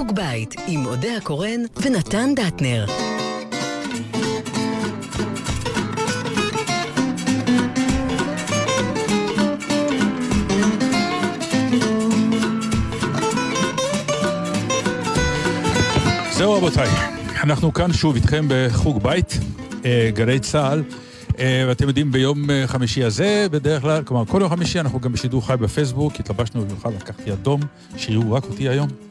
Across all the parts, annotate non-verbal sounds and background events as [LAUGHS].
חוג בית עם אודה הקורן ונתן דטנר. זהו רבותיי, אנחנו כאן שוב איתכם בחוג בית, אה, גלי צה"ל, אה, ואתם יודעים ביום אה, חמישי הזה, בדרך כלל, כלומר כל יום חמישי אנחנו גם בשידור חי בפייסבוק, התלבשנו במיוחד, לקחתי אדום, שיראו רק אותי היום.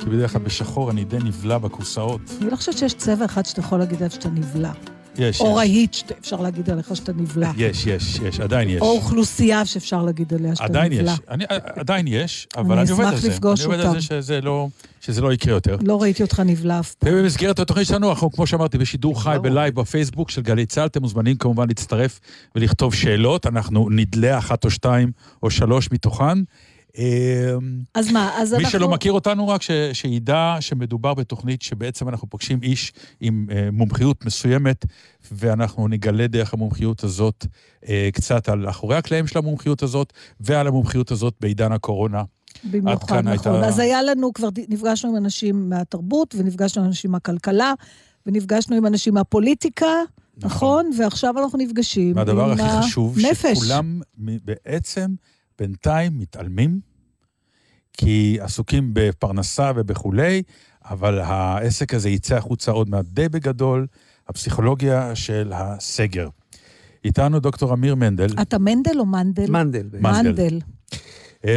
כי בדרך כלל בשחור אני די נבלע בכורסאות. אני לא חושבת שיש צבע אחד שאתה יכול להגיד עליו שאתה נבלע. יש, או יש. רהיט שאפשר להגיד עליך שאתה נבלע. יש, יש, יש, עדיין יש. או אוכלוסייה שאפשר להגיד עליה שאתה עדיין נבלע. יש, אני, עדיין יש, אבל אני אני עובד אשמח על זה. לפגוש אני עובד על אותם. זה שזה לא, שזה לא יקרה יותר. לא ראיתי אותך נבלע אף פעם. ובמסגרת התוכנית שלנו, אנחנו, כמו שאמרתי, בשידור חי בלייב בפייסבוק של גלי צה"ל, אתם מוזמנים כמובן להצטרף ולכתוב שאלות, אנחנו נדלה אחת או שתיים או שלוש מתוכן. אה, אז מה, אז מי אנחנו... שלא מכיר אותנו רק, ש, שידע שמדובר בתוכנית שבעצם אנחנו פוגשים איש עם אה, מומחיות מסוימת, ואנחנו נגלה דרך המומחיות הזאת אה, קצת על אחורי הקלעים של המומחיות הזאת, ועל המומחיות הזאת בעידן הקורונה. במיוחד, נכון. הייתה- אז היה לנו, כבר נפגשנו עם אנשים מהתרבות, ונפגשנו עם אנשים מהכלכלה, ונפגשנו עם אנשים מהפוליטיקה, נכון? ועכשיו אנחנו נפגשים והדבר עם הכי חשוב, הנפש. שכולם בעצם בינתיים מתעלמים, כי עסוקים בפרנסה ובכולי, אבל העסק הזה יצא החוצה עוד מעט די בגדול, הפסיכולוגיה של הסגר. איתנו דוקטור אמיר מנדל. אתה מנדל או מנדל? מנדל. מנדל. מנדל. אמ,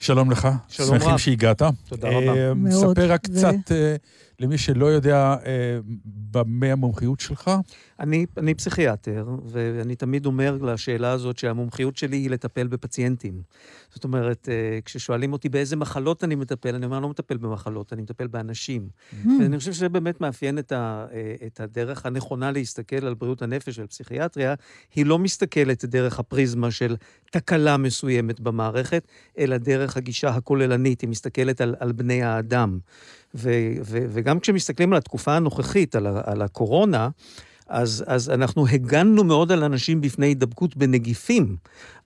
שלום לך, שלום שמחים רב. שהגעת. תודה רבה. אמ, מאוד, ספר רק ו- קצת אה, למי שלא יודע אה, במה המומחיות שלך. אני, אני פסיכיאטר, ואני תמיד אומר לשאלה הזאת שהמומחיות שלי היא לטפל בפציינטים. זאת אומרת, אה, כששואלים אותי באיזה מחלות אני מטפל, אני אומר, אני לא מטפל במחלות, אני מטפל באנשים. Hmm. ואני חושב שזה באמת מאפיין את, ה, אה, את הדרך הנכונה להסתכל על בריאות הנפש ועל פסיכיאטריה. היא לא מסתכלת דרך הפריזמה של תקלה מסוימת במערכת, אלא דרך הגישה הכוללנית, היא מסתכלת על, על בני האדם. ו, ו, וגם כשמסתכלים על התקופה הנוכחית, על, ה, על הקורונה, אז, אז אנחנו הגנו מאוד על אנשים בפני הידבקות בנגיפים,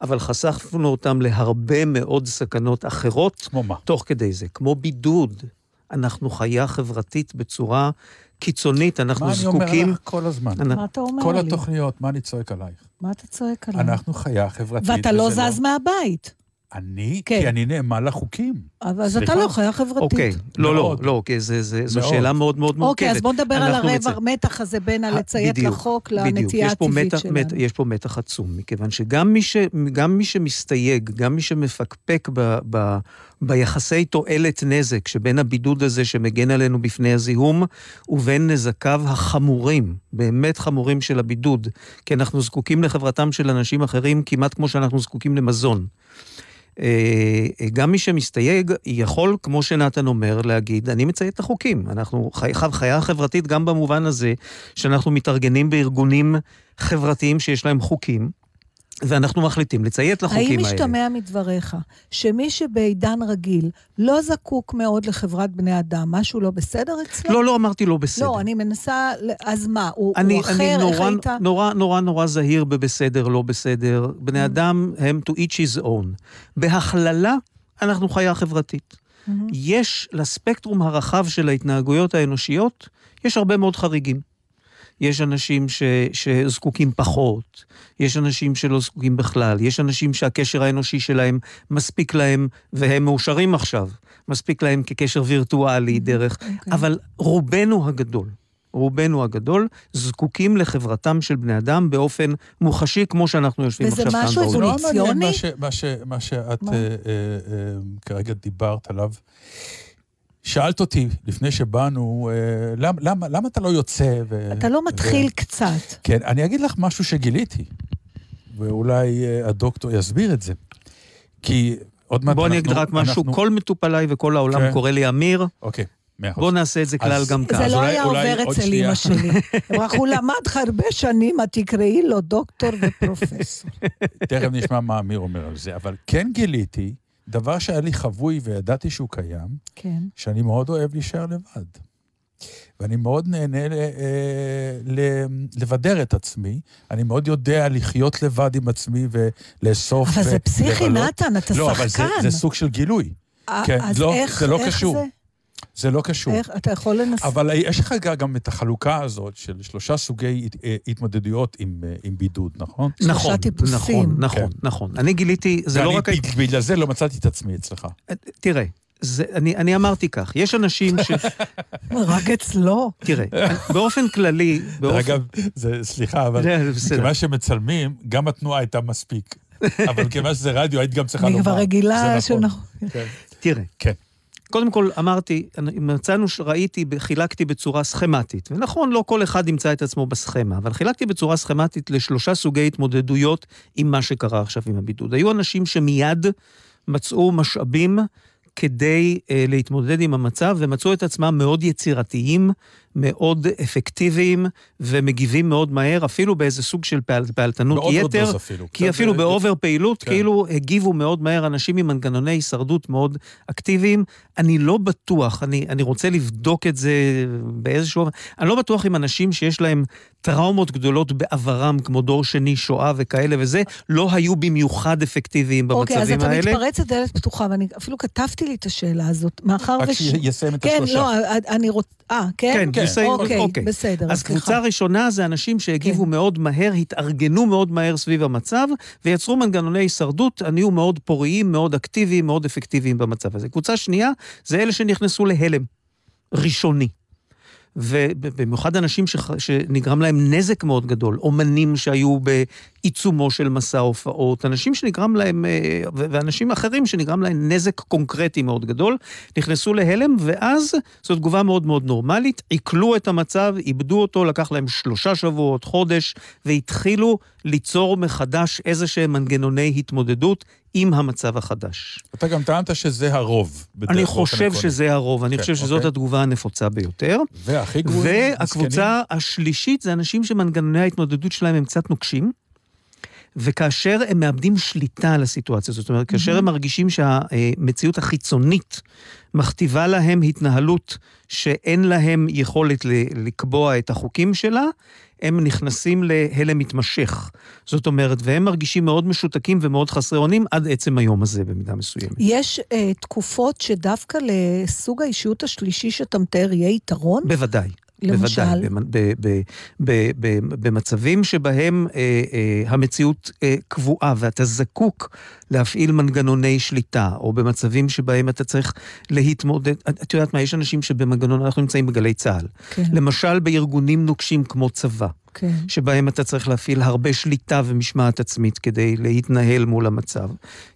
אבל חשפנו אותם להרבה מאוד סכנות אחרות כמו מה? תוך כדי זה, כמו בידוד. אנחנו חיה חברתית בצורה קיצונית, אנחנו מה אני אומר זקוקים... לך כל הזמן? אנ- מה אתה אומר כל לי? התוכניות, מה אני צועק עלייך? מה אתה צועק עליי? אנחנו חיה חברתית. ואתה לא וזה זז מהבית. אני? כן. כי אני נאמן לחוקים. אבל אז? אתה לא חיה חברתית. אוקיי, לא, לא. לא, כי זה, זה, זו מאוד. שאלה מאוד מאוד מורכבת. אוקיי, אז בוא נדבר על הרבע נצא. המתח הזה בין הלציית בדיוק, לחוק בדיוק. לנטייה הטבעית מתח, שלנו. מת, יש פה מתח עצום, מכיוון שגם מי, ש, גם מי שמסתייג, גם מי שמפקפק ב, ב, ביחסי תועלת-נזק שבין הבידוד הזה שמגן עלינו בפני הזיהום, ובין נזקיו החמורים, באמת חמורים של הבידוד, כי אנחנו זקוקים לחברתם של אנשים אחרים כמעט כמו שאנחנו זקוקים למזון. אה, גם מי שמסתייג יכול, כמו שנתן אומר, להגיד, אני מציית את החוקים. אנחנו חי, חיה חברתית גם במובן הזה שאנחנו מתארגנים בארגונים חברתיים שיש להם חוקים, ואנחנו מחליטים לציית לחוקים האם האלה. משתמע מדבריך שמי שבעידן רגיל לא זקוק מאוד לחברת בני אדם, משהו לא בסדר אצלו? לא, לא אמרתי לא בסדר. לא, אני מנסה... אז מה, הוא, אני, הוא אחר? אני איך נורא, היית? נורא נורא נורא זהיר בבסדר, לא בסדר. Mm. בני אדם הם to each his own. בהכללה, אנחנו חיה חברתית. Mm-hmm. יש לספקטרום הרחב של ההתנהגויות האנושיות, יש הרבה מאוד חריגים. יש אנשים ש, שזקוקים פחות, יש אנשים שלא זקוקים בכלל, יש אנשים שהקשר האנושי שלהם מספיק להם, והם מאושרים עכשיו, מספיק להם כקשר וירטואלי דרך, אוקיי. אבל רובנו הגדול, רובנו הגדול, זקוקים לחברתם של בני אדם באופן מוחשי, כמו שאנחנו יושבים וזה עכשיו כאן משהו באולם. נורא מעניין אבולוציוני? מה ש- מה ש- מה שאת מה? אה, אה, אה, כרגע דיברת עליו. שאלת אותי לפני שבאנו, אה, למ- למה למה אתה לא יוצא? ו- אתה לא ו- מתחיל קצת. כן, אני אגיד לך משהו שגיליתי, ואולי אה, הדוקטור יסביר את זה. כי עוד מעט בוא אני אנחנו- אגיד רק משהו, אנחנו- כל מטופליי וכל העולם כן. קורא לי אמיר, אוקיי, מאה אחוז. בוא נעשה את זה כלל גם כאן. זה לא היה עובר אצל. אימא שלי. [LAUGHS] הוא למד לך הרבה שנים, את תקראי לו דוקטור ופרופסור. תכף נשמע מה אמיר אומר על זה, אבל כן גיליתי דבר שהיה לי חבוי וידעתי שהוא קיים, כן. שאני מאוד אוהב להישאר לבד. ואני מאוד נהנה ל, אה, ל, לבדר את עצמי. אני מאוד יודע לחיות לבד עם עצמי ולאסוף... אבל זה פסיכי. נתן, אתה לא, אבל זה, שחקן. זה סוג של גילוי. כן, אז לא, איך, זה לא איך קשור. זה? זה לא קשור. איך, אתה יכול לנסות? אבל יש לך גם את החלוקה הזאת של שלושה סוגי אה, התמודדויות עם, אה, עם בידוד, נכון? שלושה נכון, טיפוסים. נכון, נכון, כן. נכון. אני גיליתי, זה לא רק... ב- בגלל זה לא מצאתי את עצמי אצלך. תראה, זה, אני, אני אמרתי כך, יש אנשים ש... [LAUGHS] רק אצלו. תראה, באופן כללי, באופן... אגב, זה, סליחה, אבל. כיוון שמצלמים, גם התנועה הייתה מספיק. [LAUGHS] אבל כיוון שזה רדיו, היית גם צריכה אני לומר. כבר זה רגילה נכון. שאנחנו... כן. תראה, כן. קודם כל אמרתי, מצאנו, ראיתי, חילקתי בצורה סכמטית. ונכון, לא כל אחד ימצא את עצמו בסכמה, אבל חילקתי בצורה סכמטית לשלושה סוגי התמודדויות עם מה שקרה עכשיו עם הבידוד. היו אנשים שמיד מצאו משאבים כדי אה, להתמודד עם המצב, ומצאו את עצמם מאוד יצירתיים, מאוד אפקטיביים, ומגיבים מאוד מהר, אפילו באיזה סוג של פעל, פעלתנות ב overdose יתר. אפילו. כי קצת, אפילו אה, ב over פעילות, כן. כאילו הגיבו מאוד מהר אנשים עם מנגנוני הישרדות מאוד אקטיביים. אני לא בטוח, אני, אני רוצה לבדוק את זה באיזשהו... אני לא בטוח אם אנשים שיש להם טראומות גדולות בעברם, כמו דור שני, שואה וכאלה וזה, לא היו במיוחד אפקטיביים אוקיי, אז במצבים אתה האלה. מתפרץ לדלת פתוחה, ואני אפילו כתבתי לי את השאלה הזאת, מאחר רק וש... שיסיים את כן, השלושה. לא, אני רוצה... אה, כן? כן, יסיים, אוקיי, אוקיי. בסדר, אז סליחה. קבוצה ראשונה זה אנשים שהגיבו כן. מאוד מהר, התארגנו מאוד מהר סביב המצב, ויצרו מנגנוני הישרדות, נהיו מאוד פוריים, מאוד אקטיביים, מאוד אפקטיביים במצב הזה. קבוצה שנייה זה אלה שנכנסו להלם ראשוני. ובמיוחד אנשים שח... שנגרם להם נזק מאוד גדול, אומנים שהיו בעיצומו של מסע הופעות, אנשים שנגרם להם, אה, ואנשים אחרים שנגרם להם נזק קונקרטי מאוד גדול, נכנסו להלם, ואז זו תגובה מאוד מאוד נורמלית, עיכלו את המצב, איבדו אותו, לקח להם שלושה שבועות, חודש, והתחילו ליצור מחדש איזה שהם מנגנוני התמודדות עם המצב החדש. אתה גם טענת שזה הרוב. בדרך אני חושב עקרוני. שזה הרוב, אני כן, חושב שזאת אוקיי. התגובה הנפוצה ביותר. והכי גרועים, והקבוצה השלישית זה אנשים שמנגנוני ההתמודדות שלהם הם קצת נוקשים. וכאשר הם מאבדים שליטה על הסיטואציה, זאת אומרת, כאשר הם מרגישים שהמציאות החיצונית מכתיבה להם התנהלות שאין להם יכולת לקבוע את החוקים שלה, הם נכנסים להלם מתמשך. זאת אומרת, והם מרגישים מאוד משותקים ומאוד חסרי אונים עד עצם היום הזה במידה מסוימת. יש אה, תקופות שדווקא לסוג האישיות השלישי שאתה מתאר יהיה יתרון? בוודאי. למשל? בוודאי, במצבים שבהם אה, אה, המציאות אה, קבועה ואתה זקוק להפעיל מנגנוני שליטה, או במצבים שבהם אתה צריך להתמודד, את את יודעת מה, יש אנשים שבמנגנון, אנחנו נמצאים בגלי צה"ל. כן, למשל בארגונים נוקשים כמו צבא, כן. שבהם אתה צריך להפעיל הרבה שליטה ומשמעת עצמית כדי להתנהל מול המצב.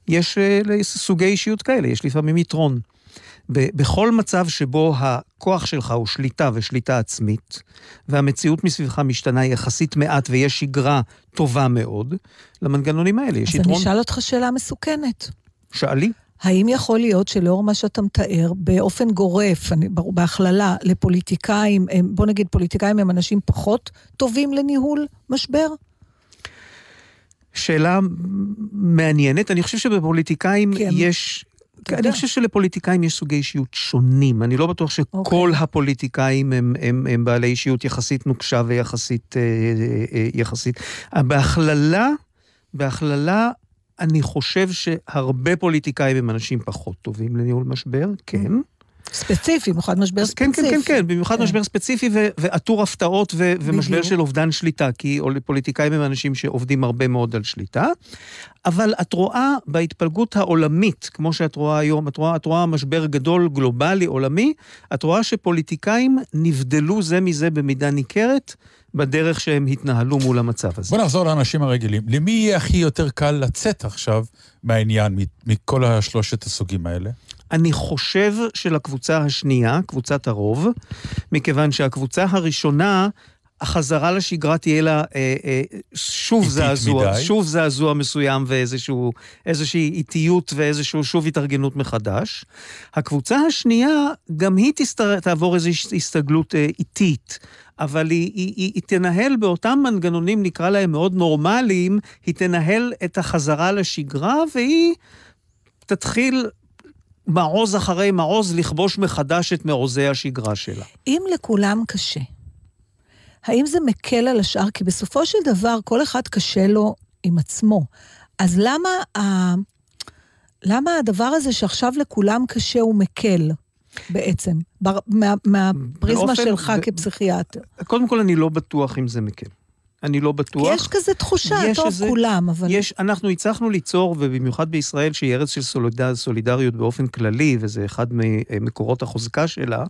יש אה, סוגי אישיות כאלה, יש לפעמים יתרון. ב- בכל מצב שבו הכוח שלך הוא שליטה ושליטה עצמית, והמציאות מסביבך משתנה יחסית מעט ויש שגרה טובה מאוד, למנגנונים האלה יש אז אני יתרון. אשאל אותך שאלה מסוכנת. שאלי. האם יכול להיות שלאור מה שאתה מתאר, באופן גורף, אני- בהכללה, לפוליטיקאים, הם, בוא נגיד פוליטיקאים הם אנשים פחות טובים לניהול משבר? שאלה מעניינת. אני חושב שבפוליטיקאים כן. יש... אתה אני יודע. חושב שלפוליטיקאים יש סוגי אישיות שונים. אני לא בטוח שכל אוקיי. הפוליטיקאים הם, הם, הם בעלי אישיות יחסית נוקשה ויחסית... אה, אה, יחסית... בהכללה, בהכללה, אני חושב שהרבה פוליטיקאים הם אנשים פחות טובים לניהול משבר, כן. ספציפי, במיוחד משבר אז כן, ספציפי. כן, כן, כן, במיוחד כן. משבר ספציפי ו- ועטור הפתעות ו- ומשבר בדיוק. של אובדן שליטה, כי פוליטיקאים הם אנשים שעובדים הרבה מאוד על שליטה, אבל את רואה בהתפלגות העולמית, כמו שאת רואה היום, את רואה, את רואה משבר גדול, גלובלי, עולמי, את רואה שפוליטיקאים נבדלו זה מזה במידה ניכרת בדרך שהם התנהלו מול המצב הזה. בוא נחזור לאנשים הרגילים. למי יהיה הכי יותר קל לצאת עכשיו מהעניין, מ- מכל השלושת הסוגים האלה? אני חושב שלקבוצה השנייה, קבוצת הרוב, מכיוון שהקבוצה הראשונה, החזרה לשגרה תהיה לה אה, אה, שוב זעזוע, מדי. שוב זעזוע מסוים ואיזושהי איטיות ואיזושהי שוב התארגנות מחדש. הקבוצה השנייה, גם היא תסתר, תעבור איזושהי הסתגלות אה, איטית. אבל היא, היא, היא, היא תנהל באותם מנגנונים, נקרא להם מאוד נורמליים, היא תנהל את החזרה לשגרה, והיא תתחיל מעוז אחרי מעוז לכבוש מחדש את מעוזי השגרה שלה. אם לכולם קשה, האם זה מקל על השאר? כי בסופו של דבר, כל אחד קשה לו עם עצמו. אז למה ה... למה הדבר הזה שעכשיו לכולם קשה הוא מקל, בעצם, בר- מה, מהפריזמה באופן- שלך ב- כפסיכיאטר? קודם כל, אני לא בטוח אם זה מקל. אני לא כי בטוח. יש כזה תחושה, יש טוב, איזה- כולם, אבל... יש, אנחנו הצלחנו ליצור, ובמיוחד בישראל, שהיא ארץ של סולידר, סולידריות באופן כללי, וזה אחד ממקורות החוזקה שלה,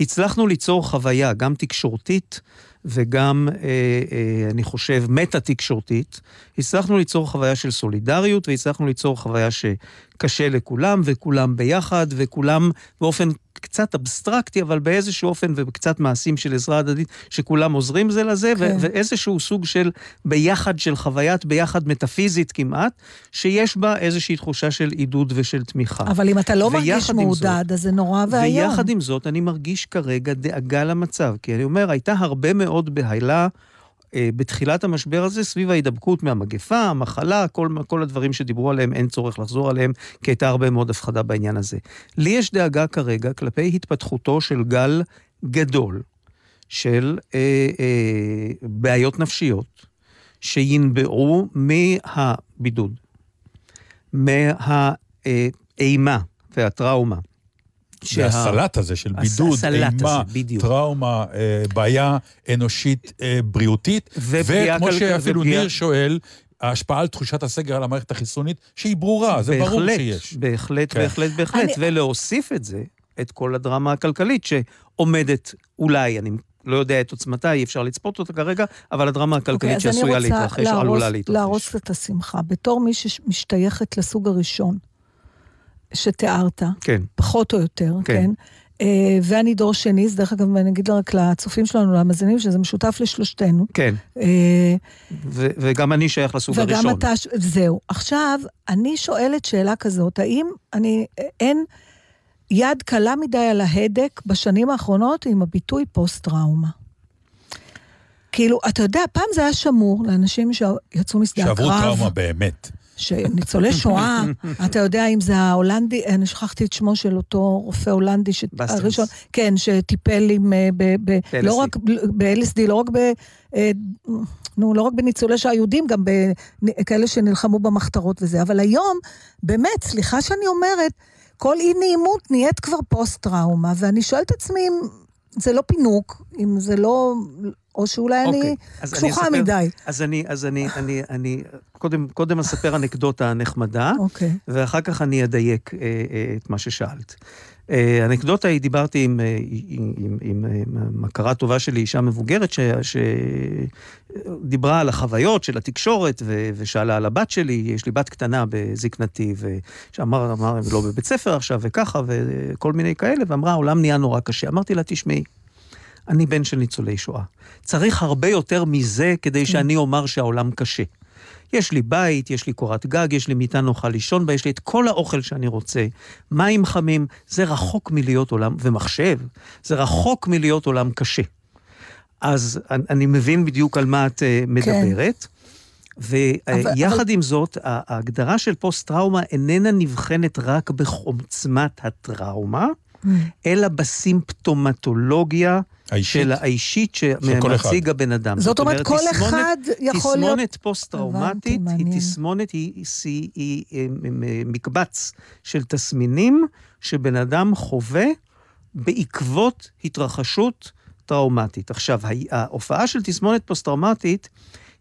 הצלחנו ליצור חוויה, גם תקשורתית וגם, אה, אה, אני חושב, מטה-תקשורתית. הצלחנו ליצור חוויה של סולידריות, והצלחנו ליצור חוויה שקשה לכולם, וכולם ביחד, וכולם באופן קצת אבסטרקטי, אבל באיזשהו אופן ובקצת מעשים של עזרה הדדית, שכולם עוזרים זה לזה, כן. ו- ואיזשהו סוג של ביחד, של חוויית ביחד מטאפיזית כמעט, שיש בה איזושהי תחושה של עידוד ושל תמיכה. אבל אם אתה לא מרגיש זאת- מעודד, אז זה נורא ואיום. ויחד עם זאת, אני מרגיש כרגע דאגה למצב, כי אני אומר, הייתה הרבה מאוד בהלה אה, בתחילת המשבר הזה סביב ההידבקות מהמגפה, המחלה, כל, כל הדברים שדיברו עליהם, אין צורך לחזור עליהם, כי הייתה הרבה מאוד הפחדה בעניין הזה. לי יש דאגה כרגע כלפי התפתחותו של גל גדול של אה, אה, בעיות נפשיות שינבעו מהבידוד, מהאימה והטראומה. שה- והסלט הזה של בידוד, הסלט אימה. טראומה, אה, בעיה אנושית אה, בריאותית, וכמו כלכלית, שאפילו ופגיעה- ניר שואל, ההשפעה על תחושת הסגר על המערכת החיסונית, שהיא ברורה, זה ברור בהחלט, שיש. בהחלט, כן. בהחלט, בהחלט. אני- ולהוסיף את זה, את כל הדרמה הכלכלית שעומדת, אולי, אני לא יודע את עוצמתה, אי אפשר לצפות אותה כרגע, אבל הדרמה אוקיי, הכלכלית אז אני שעשויה להתרחש, להרוס- עלולה להתרחש. להרוס את השמחה. בתור מי שמשתייכת לסוג הראשון שתיארת, כן, פחות או יותר, כן. כן? אה, ואני דור שני, אז דרך אגב, אני אגיד רק לצופים שלנו, למאזינים, שזה משותף לשלושתנו. כן. אה, ו- וגם אני שייך לסוג וגם הראשון. אתה, ש- זהו. עכשיו, אני שואלת שאלה כזאת, האם אני, אין יד קלה מדי על ההדק בשנים האחרונות עם הביטוי פוסט-טראומה? כאילו, אתה יודע, פעם זה היה שמור לאנשים שיצאו משדה הקרב. שעברו טראומה באמת. שניצולי שואה, [LAUGHS] אתה יודע אם זה ההולנדי, אני שכחתי את שמו של אותו רופא הולנדי, ש-. הראשון, כן, שטיפל עם, אה, ב, ב, לא. רק ב-LSD, לא רק ב... אה, נו, לא רק בניצולי שואה יהודים, גם בכאלה שנלחמו במחתרות וזה. אבל היום, באמת, סליחה שאני אומרת, כל אי נעימות נהיית כבר פוסט-טראומה, ואני שואלת את עצמי אם זה לא פינוק, אם זה לא... או שאולי אני אוקיי, אני קשוחה אספר- מדי. אז אני, אז אני, אני, אני, קודם, קודם אספר אנקדוטה נחמדה, אוקיי. ואחר כך אני אדייק אה, אה, את מה ששאלת. אה, האנקדוטה היא, דיברתי עם, אה, עם, עם, עם אה, מכרה טובה שלי, אישה מבוגרת, שדיברה על החוויות של התקשורת, ו, ושאלה על הבת שלי, יש לי בת קטנה בזקנתי, ושאמר, אמר, הם לא בבית ספר עכשיו, וככה, וכל מיני כאלה, ואמרה, העולם נהיה נורא קשה. אמרתי לה, תשמעי, אני בן של ניצולי שואה. צריך הרבה יותר מזה כדי שאני אומר שהעולם קשה. יש לי בית, יש לי קורת גג, יש לי מיטה נוחה לישון בה, יש לי את כל האוכל שאני רוצה, מים חמים, זה רחוק מלהיות עולם, ומחשב, זה רחוק מלהיות עולם קשה. אז אני, אני מבין בדיוק על מה את uh, מדברת. אבל- ויחד עם זאת, ההגדרה של פוסט-טראומה איננה נבחנת רק בעוצמת הטראומה, אלא בסימפטומטולוגיה האישית. של האישית. שמציג הבן אדם. זאת אומרת, כל תסמונת- אחד יכול להיות... תסמונת פוסט-טראומטית היא מעניין. תסמונת, היא, היא, היא, היא אה, מקבץ של תסמינים שבן אדם חווה בעקבות התרחשות טראומטית. עכשיו, ההופעה של תסמונת פוסט-טראומטית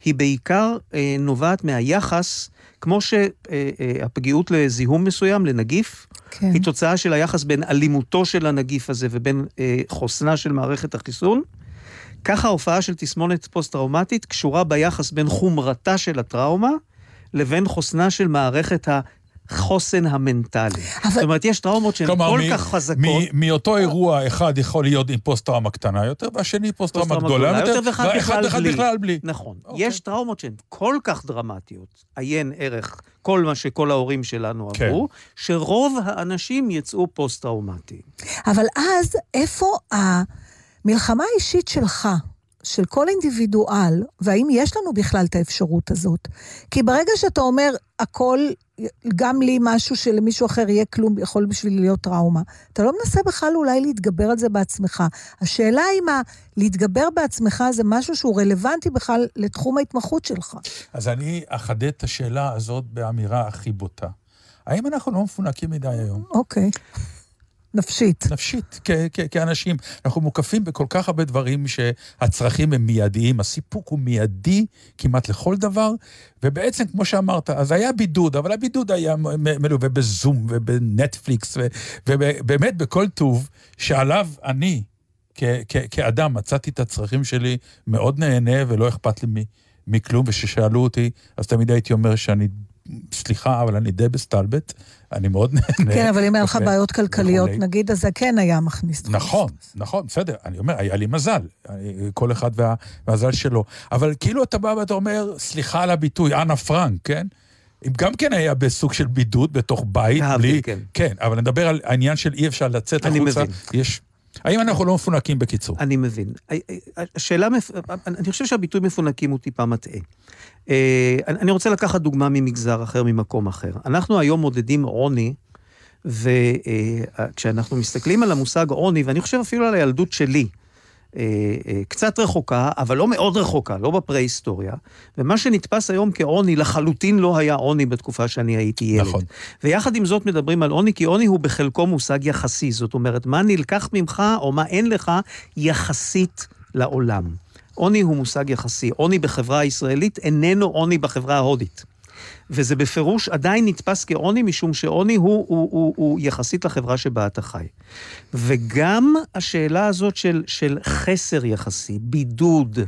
היא בעיקר אה, נובעת מהיחס, כמו שהפגיעות לזיהום מסוים, לנגיף, כן. היא תוצאה של היחס בין אלימותו של הנגיף הזה ובין אה, חוסנה של מערכת החיסון. ככה ההופעה של תסמונת פוסט-טראומטית קשורה ביחס בין חומרתה של הטראומה לבין חוסנה של מערכת החוסן המנטלי. אבל- זאת אומרת, יש טראומות שהן כל מ- כך חזקות. מ- מאותו אירוע, אחד יכול להיות עם פוסט-טראומה קטנה יותר, והשני פוסט-טראומה גדולה יותר, ואחד ואחד בכלל אחד בלי. בכלל בלי. נכון. אוקיי. יש טראומות שהן כל כך דרמטיות, עיין ערך כל מה שכל ההורים שלנו כן. עברו, שרוב האנשים יצאו פוסט-טראומטיים. אבל אז, איפה המלחמה האישית שלך, של כל אינדיבידואל, והאם יש לנו בכלל את האפשרות הזאת? כי ברגע שאתה אומר, הכל, גם לי משהו שלמישהו אחר יהיה כלום, יכול בשביל להיות טראומה, אתה לא מנסה בכלל אולי להתגבר על זה בעצמך. השאלה אם ה- להתגבר בעצמך זה משהו שהוא רלוונטי בכלל לתחום ההתמחות שלך. אז אני אחדד את השאלה הזאת באמירה הכי בוטה. האם אנחנו לא מפונקים מדי היום? אוקיי. נפשית. נפשית, כאנשים. אנחנו מוקפים בכל כך הרבה דברים שהצרכים הם מיידיים, הסיפוק הוא מיידי כמעט לכל דבר, ובעצם, כמו שאמרת, אז היה בידוד, אבל הבידוד היה מלווה בזום ובנטפליקס, ובאמת בכל טוב, שעליו אני, כאדם, מצאתי את הצרכים שלי, מאוד נהנה ולא אכפת לי מכלום, וכששאלו אותי, אז תמיד הייתי אומר שאני... סליחה, אבל אני די בסטלבט, אני מאוד נהנה. כן, אבל אם היה לך ו- בעיות כלכליות. נגיד, אז זה כן היה מכניס אותך. נכון, נכון, בסדר. אני אומר, היה לי מזל. כל אחד וה- והמזל שלו. אבל כאילו אתה בא ואתה אומר, סליחה על הביטוי, אנה פרנק, כן? אם גם כן היה בסוג של בידוד בתוך בית, בלי... כן. כן, אבל נדבר על העניין של אי אפשר לצאת אני החוצה. מבין. יש... האם אנחנו לא מפונקים בקיצור? אני מבין. השאלה, מפ- אני חושב שהביטוי מפונקים הוא טיפה מטעה. אה, אני רוצה לקחת דוגמה ממגזר אחר, ממקום אחר. אנחנו היום מודדים עוני, וכשאנחנו מסתכלים על המושג עוני, ואני חושב אפילו על הילדות שלי, אה, אה, קצת רחוקה, אבל לא מאוד רחוקה, לא בפרה-היסטוריה, ומה שנתפס היום כעוני לחלוטין לא היה עוני בתקופה שאני הייתי ילד. נכון. ויחד עם זאת מדברים על עוני, כי עוני הוא בחלקו מושג יחסי, זאת אומרת, מה נלקח ממך או מה אין לך יחסית לעולם. עוני הוא מושג יחסי. עוני בחברה הישראלית איננו עוני בחברה ההודית. וזה בפירוש עדיין נתפס כעוני, משום שעוני הוא, הוא, הוא, הוא יחסית לחברה שבה אתה חי. וגם השאלה הזאת של, של חסר יחסי, בידוד,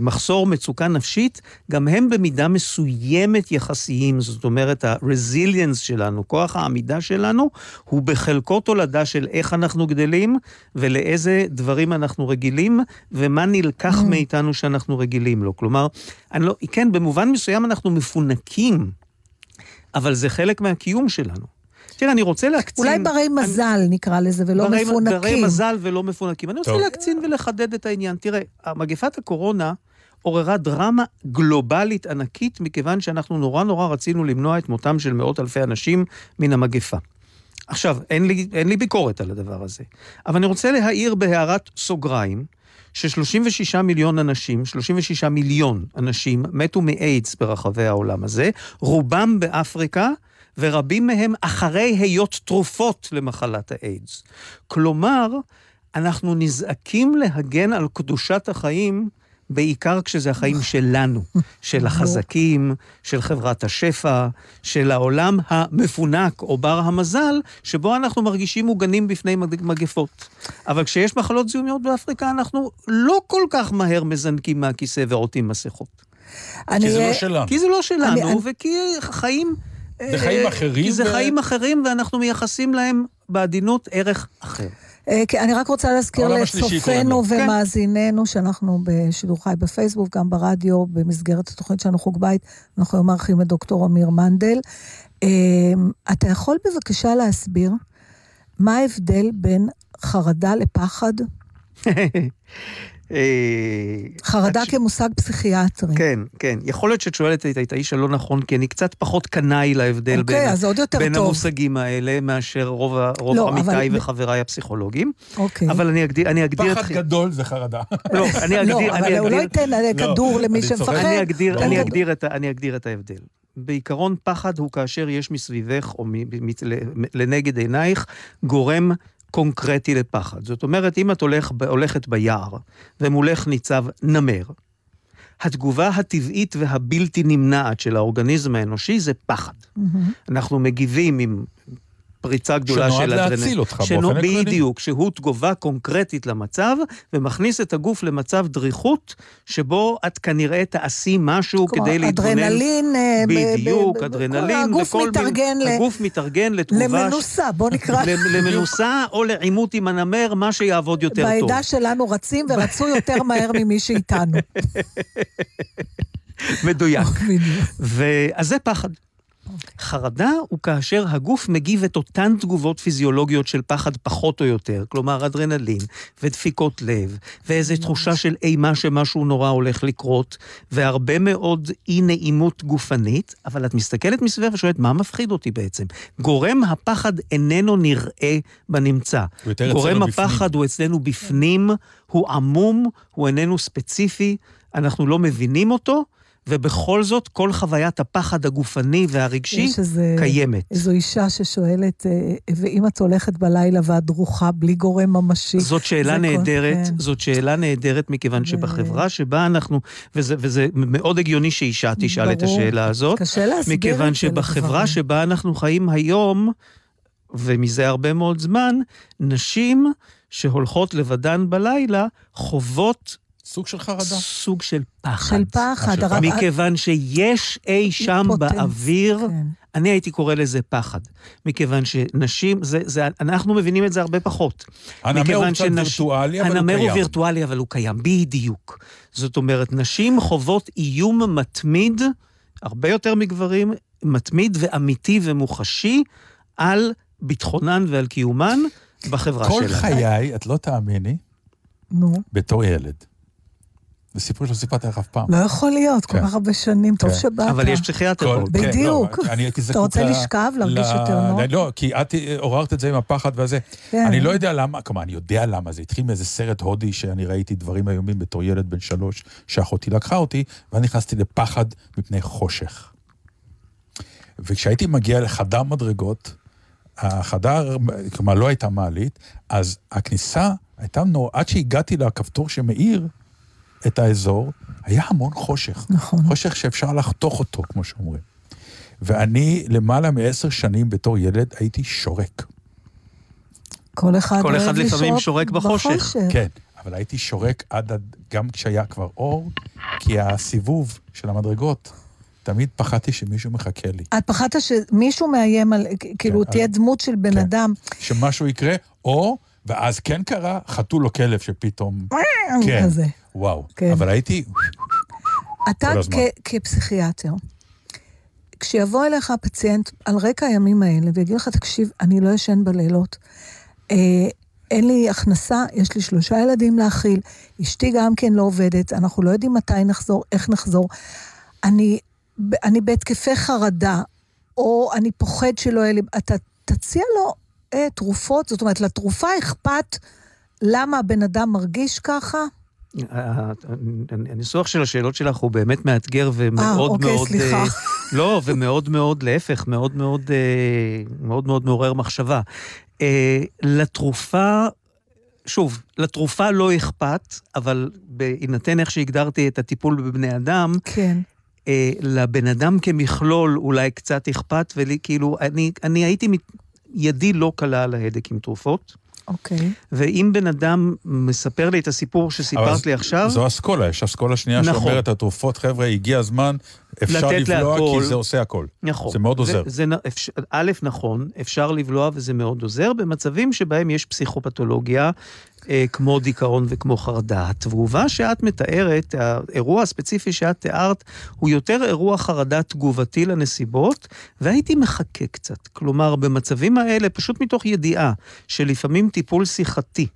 מחסור, מצוקה נפשית, גם הם במידה מסוימת יחסיים. זאת אומרת, ה-resilience שלנו, כוח העמידה שלנו, הוא בחלקו תולדה של איך אנחנו גדלים, ולאיזה דברים אנחנו רגילים, ומה נלקח מאיתנו שאנחנו רגילים לו. כלומר, אני לא, כן, במובן מסוים אנחנו מפונקים, אבל זה חלק מהקיום שלנו. תראה, אני רוצה להקצין... אולי ברי אני- מזל נקרא לזה, ולא ברי- מפונקים. ברי מזל ולא מפונקים. אני רוצה טוב. להקצין ולחדד את העניין. תראה, מגפת הקורונה עוררה דרמה גלובלית ענקית, מכיוון שאנחנו נורא נורא רצינו למנוע את מותם של מאות אלפי אנשים מן המגפה. עכשיו, אין לי, אין לי ביקורת על הדבר הזה, אבל אני רוצה להעיר בהערת סוגריים, ש-36 מיליון אנשים, 36 מיליון אנשים מתו מאיידס ברחבי העולם הזה, רובם באפריקה, ורבים מהם אחרי היות תרופות למחלת האיידס. כלומר, אנחנו נזעקים להגן על קדושת החיים בעיקר כשזה החיים שלנו, של החזקים, של חברת השפע, של העולם המפונק או בר המזל, שבו אנחנו מרגישים מוגנים בפני מג- מגפות. אבל כשיש מחלות זיהומיות באפריקה, אנחנו לא כל כך מהר מזנקים מהכיסא ועוטים מסכות. אני- כי זה לא שלנו. כי זה לא שלנו, אני- וכי חיים... זה חיים אה, אחרים כי זה ו- חיים אחרים, ואנחנו מייחסים להם בעדינות ערך אחר. אה, כן, אני רק רוצה להזכיר לצופינו. כן. ומאזיננו, שאנחנו בשידור חי בפייסבוק, גם ברדיו, במסגרת התוכנית שלנו חוג בית, אנחנו היום מארחים את דוקטור אמיר מנדל. אה, אתה יכול בבקשה להסביר מה ההבדל בין חרדה לפחד? [LAUGHS] אה, חרדה התש- כמושג פסיכיאטרי. כן, כן. יכול להיות שאת שואלת את את האיש הלא נכון, כי אני קצת פחות קנאי להבדל אוקיי, בין, אז עוד יותר בין טוב. המושגים האלה מאשר רוב, רוב לא, אבל- עמיתיי וחבריי הפסיכולוגים. אוקיי. אבל אני אגדיר, אני אגדיר פחד גדול זה חרדה. לא, אני אגדיר, לא, אני אבל הוא לא אגדיר, ייתן אה, כדור למי. שמפחד. אני אגדיר. אני, אגדיר את, אני אגדיר את ההבדל. בעיקרון, פחד הוא כאשר יש מסביבך או מ, מ, לנגד עינייך גורם קונקרטי לפחד. זאת אומרת, אם את הולך, הולכת ביער ומולך ניצב נמר, התגובה הטבעית והבלתי נמנעת של האורגניזם האנושי זה פחד. מהמם. אנחנו מגיבים עם פריצה גדולה שנועד של אדרנלין. להציל אותך שנו- באופן עקרוני. בדיוק, שהוא תגובה קונקרטית למצב, ומכניס את הגוף למצב דריכות, שבו את כנראה תעשי משהו כדי להתגונן. אדרנלין, אה, בדיוק, אדרנלין, הגוף מתארגן ל- הגוף מתארגן לתגובה... למנוסה, בוא נקרא. למנוסה או לעימות עם הנמר, מה שיעבוד יותר טוב. בעדה שלנו רצים ורצו יותר מהר ממי שאיתנו. [LAUGHS] מדויק. אז זה פחד. חרדה הוא כאשר הגוף מגיב את אותן תגובות פיזיולוגיות של פחד פחות או יותר, כלומר אדרנלין ודפיקות לב, ואיזו תחושה של אימה שמשהו נורא הולך לקרות, והרבה מאוד אי נעימות גופנית, אבל את מסתכלת מסביב ושואלת, מה מפחיד אותי בעצם? גורם הפחד איננו נראה בנמצא. גורם אצלנו בפנים. הפחד הוא אצלנו בפנים, הוא עמום, הוא איננו ספציפי, אנחנו לא מבינים אותו, ובכל זאת, כל חוויית הפחד הגופני והרגשי יש איזה- קיימת. איזו אישה ששואלת, אה, ואם את הולכת בלילה ואת דרוכה בלי גורם ממשי? זאת שאלה זה כל- נהדרת, כן. זאת שאלה נהדרת, מכיוון שבחברה שבה אנחנו, וזה, וזה מאוד הגיוני שאישה תשאל את ברור. השאלה הזאת, קשה להסביר את זה מכיוון שבחברה. שבה אנחנו חיים היום, ומזה הרבה מאוד זמן, נשים שהולכות לבדן בלילה חוות סוג של חרדה. סוג של פחד. של פחד. של הרב- מכיוון שיש אי שם פוטנצ- באוויר, כן. אני הייתי קורא לזה פחד. מכיוון שנשים, זה, זה, אנחנו מבינים את זה הרבה פחות. הנמר הוא קצת שנש- וירטואלי, אבל הוא הנמר הוא קיים. וירטואלי, אבל הוא קיים, בדיוק. זאת אומרת, נשים חוות איום מתמיד, הרבה יותר מגברים, מתמיד ואמיתי ומוחשי, על ביטחונן ועל קיומן בחברה כל שלנו. חיי, את לא תאמיני, נו, בתור ילד. זה סיפור שלא סיפרתי לך אף פעם. לא יכול להיות, כל כן. כך הרבה שנים, טוב כן. שבאת. אבל יש פסיכיאטר. פה. כן, בדיוק. לא, הייתי אתה רוצה לשכב, להרגיש יותר נוח? לא, כי את עוררת את זה עם הפחד והזה. אני לא יודע למה, כלומר, אני יודע למה, זה התחיל מאיזה סרט הודי שאני ראיתי דברים איומים בתור ילד בן שלוש, שאחותי לקחה אותי, ואני נכנסתי לפחד מפני חושך. וכשהייתי מגיע לחדר מדרגות, החדר, כלומר, לא הייתה מעלית, אז הכניסה הייתה נורא, עד שהגעתי לכפתור שמאיר את האזור, היה המון חושך. נכון. חושך שאפשר לחתוך אותו, כמו שאומרים. ואני למעלה מעשר שנים בתור ילד הייתי שורק. כל אחד כל אחד לפעמים שורק בחושך. כן, אבל הייתי שורק עד, עד- גם כשהיה כבר אור, כי הסיבוב של המדרגות, תמיד פחדתי שמישהו מחכה לי. את פחדת שמישהו מאיים על, כאילו, כן, תהיה אבל- דמות של בן כן. אדם. שמשהו יקרה, או, ואז כן קרה, חתול או כלב שפתאום... [LAUGHS] כן, כזה. וואו. כן. אבל הייתי... אתה. כ- כפסיכיאטר, כשיבוא אליך פציינט על רקע הימים האלה ויגיד לך, תקשיב, אני לא ישן בלילות, אה, אין לי הכנסה, יש לי שלושה ילדים להאכיל, אשתי גם כן לא עובדת, אנחנו לא יודעים מתי נחזור, איך נחזור. אני, אני בהתקפי חרדה, או אני פוחד שלא יהיה לי... אתה תציע לו אה, תרופות, זאת אומרת, לתרופה אכפת למה הבן אדם מרגיש ככה? הניסוח של השאלות שלך הוא באמת מאתגר ומאוד אוקיי, מאוד... סליחה. אה, לא, ומאוד מאוד, להפך, מאוד מאוד, אה, מאוד מאוד מעורר מחשבה. אה, לתרופה, שוב, לתרופה לא אכפת, אבל בהינתן איך שהגדרתי את הטיפול בבני אדם, כן. אה, לבן אדם כמכלול אולי קצת אכפת, ולי כאילו, אני, אני הייתי, מת- ידי לא קלה על ההדק עם תרופות, אוקיי. ואם בן אדם מספר לי את הסיפור שסיפרת לי עכשיו, זו אסכולה, יש אסכולה שנייה נכון. שאומרת, התרופות, חבר'ה, הגיע הזמן, אפשר לבלוע, להכל. כי זה עושה הכל. נכון. זה מאוד עוזר. זה, זה, אפשר, א', נכון, אפשר לבלוע וזה מאוד עוזר, במצבים שבהם יש פסיכופתולוגיה, אה, כמו דיכאון וכמו חרדה. התגובה שאת מתארת, האירוע הספציפי שאת תיארת, הוא יותר אירוע חרדה תגובתי לנסיבות, והייתי מחכה קצת. כלומר, במצבים האלה, פשוט מתוך ידיעה שלפעמים טיפול שיחתי,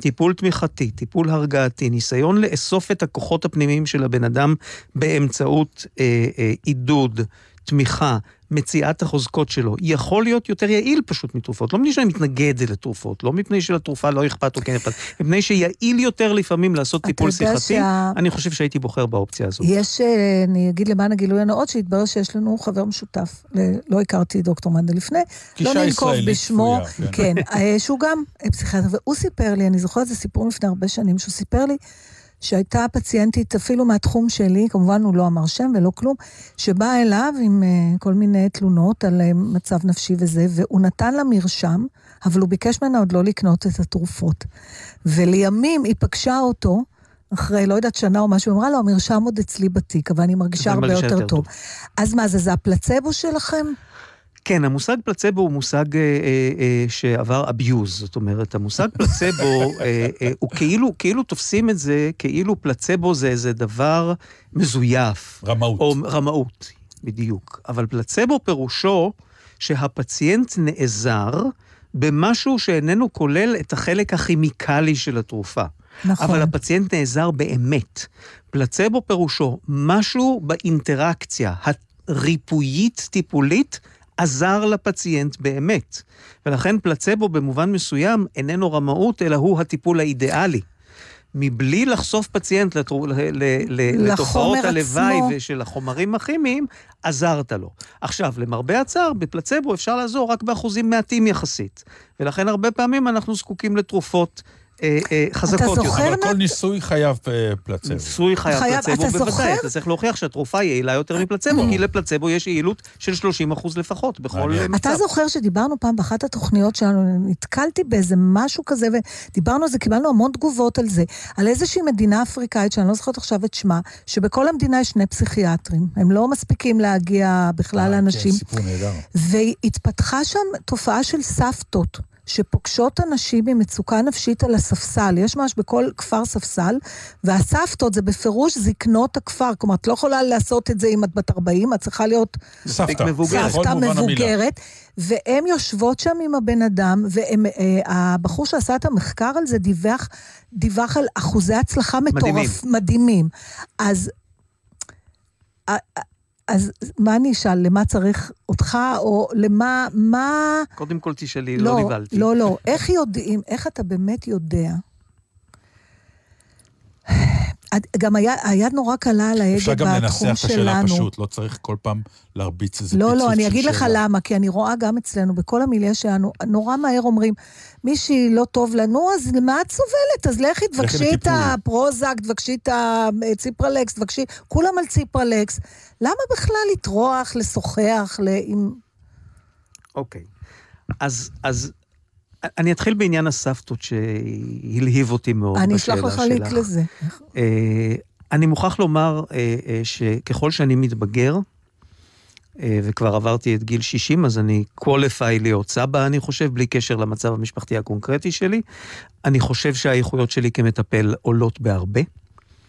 טיפול תמיכתי, טיפול הרגעתי, ניסיון לאסוף את הכוחות הפנימיים של הבן אדם באמצעות אה, אה, עידוד, תמיכה, מציאת החוזקות שלו, יכול להיות יותר יעיל פשוט מתרופות. לא מפני שאני מתנגד לתרופות, לא מפני שלתרופה לא אכפת או כן אכפת, מפני שיעיל יותר לפעמים לעשות טיפול שיחתי, שה- אני חושב שהייתי בוחר באופציה הזאת. יש, אה, אני אגיד למען הגילוי הנאות, שהתברר שיש לנו חבר משותף. ל- לא הכרתי דוקטור מנדל לפני, לא ננקוב בשמו, צפויה, כן, אה, שהוא גם אה, פסיכיאטר, והוא סיפר לי, אני זוכרת את הסיפור לפני הרבה שנים, שהוא סיפר לי שהייתה פציינטית אפילו מהתחום שלי, כמובן הוא לא אמר שם ולא כלום, שבאה אליו עם אה, כל מיני תלונות על אה, מצב נפשי וזה, והוא נתן לה מרשם, אבל הוא ביקש ממנה עוד לא לקנות את התרופות. ולימים היא פגשה אותו, אחרי, לא יודעת, שנה או משהו, אמרה לו, המרשם עוד אצלי בתיק, אבל אני מרגישה הרבה יותר יותר טוב. אז מה זה, זה הפלצבו שלכם? כן, המושג פלצבו הוא מושג אה, אה, אה, שעבר abuse, זאת אומרת, המושג פלצבו, אה, אה, הוא כאילו, כאילו תופסים את זה, כאילו פלצבו זה איזה דבר מזויף. רמאות. או רמאות, בדיוק. אבל פלצבו פירושו שהפציינט נעזר במשהו שאיננו כולל את החלק הכימיקלי של התרופה. נכון. אבל הפציינט נעזר באמת. פלצבו פירושו משהו באינטראקציה הריפויית-טיפולית עזר לפציינט באמת. ולכן פלצבו במובן מסוים איננו רמאות, אלא הוא הטיפול האידיאלי. מבלי לחשוף פציינט לתרו, ל, ל, ל, לתופעות הלוואי ושל החומרים הכימיים, עזרת לו. עכשיו, למרבה הצער, בפלצבו אפשר לעזור רק באחוזים מעטים יחסית. ולכן הרבה פעמים אנחנו זקוקים לתרופות אה, אה, חזקות יותר. אבל כל ניסוי חייב אה, פלצבו. ניסוי חייב פלצבו, בוודאי. אתה צריך להוכיח שהתרופה יעילה יותר מפלצבו, כי לפלצבו יש יעילות של 30 אחוז לפחות, בכל מצב. אתה זוכר שדיברנו פעם באחת התוכניות שלנו, נתקלתי באיזה משהו כזה, ודיברנו על זה, קיבלנו המון תגובות על זה, על איזושהי מדינה אפריקאית, שאני לא זוכרת עכשיו את שמה, שבכל המדינה יש שני פסיכיאטרים. הם לא מספיקים להגיע בכלל לאנשים. כן, סיפור נהדר. והתפתחה שם תופעה של סבתות. שפוגשות אנשים ממצוקה נפשית על הספסל. יש ממש בכל כפר ספסל, והסבתות זה בפירוש זקנות הכפר. כלומר, את לא יכולה לעשות את זה אם את בת 40, את צריכה להיות... סבתא. מבוגרת. סבתא מבוגרת. והן יושבות שם עם הבן אדם, והבחור אה, שעשה את המחקר על זה דיווח, דיווח על אחוזי הצלחה מטורף, מדהימים. מדהימים. אז... אז מה אני אשאל? למה צריך אותך, או למה, מה... קודם כל תשאלי, לא, לא נבהלתי. לא, לא. איך יודעים, איך אתה באמת יודע? גם היה, היד נורא קלה על ההגה בתחום שלנו. אפשר גם לנסח את השאלה פשוט, לא צריך כל פעם להרביץ איזה לא, פיצוץ של שאלה. לא, לא, אני אגיד לך למה, כי אני רואה גם אצלנו, בכל המיליה שלנו, נורא מהר אומרים, מישהי לא טוב לנו, אז למה את סובלת? אז לכי, תבקשי את הפרוזק, תבקשי את הציפרלקס, תבקשי, כולם על ציפרלקס. למה בכלל לטרוח, לשוחח, עם... אוקיי. אז, אז אני אתחיל בעניין הסבתות שהלהיב אותי מאוד אני אשלח לך לינק לזה. אה, אני מוכרח לומר אה, אה, שככל שאני מתבגר, וכבר עברתי את גיל 60, אז אני qualify להיות סבא, אני חושב, בלי קשר למצב המשפחתי הקונקרטי שלי. אני חושב שהאיכויות שלי כמטפל עולות בהרבה.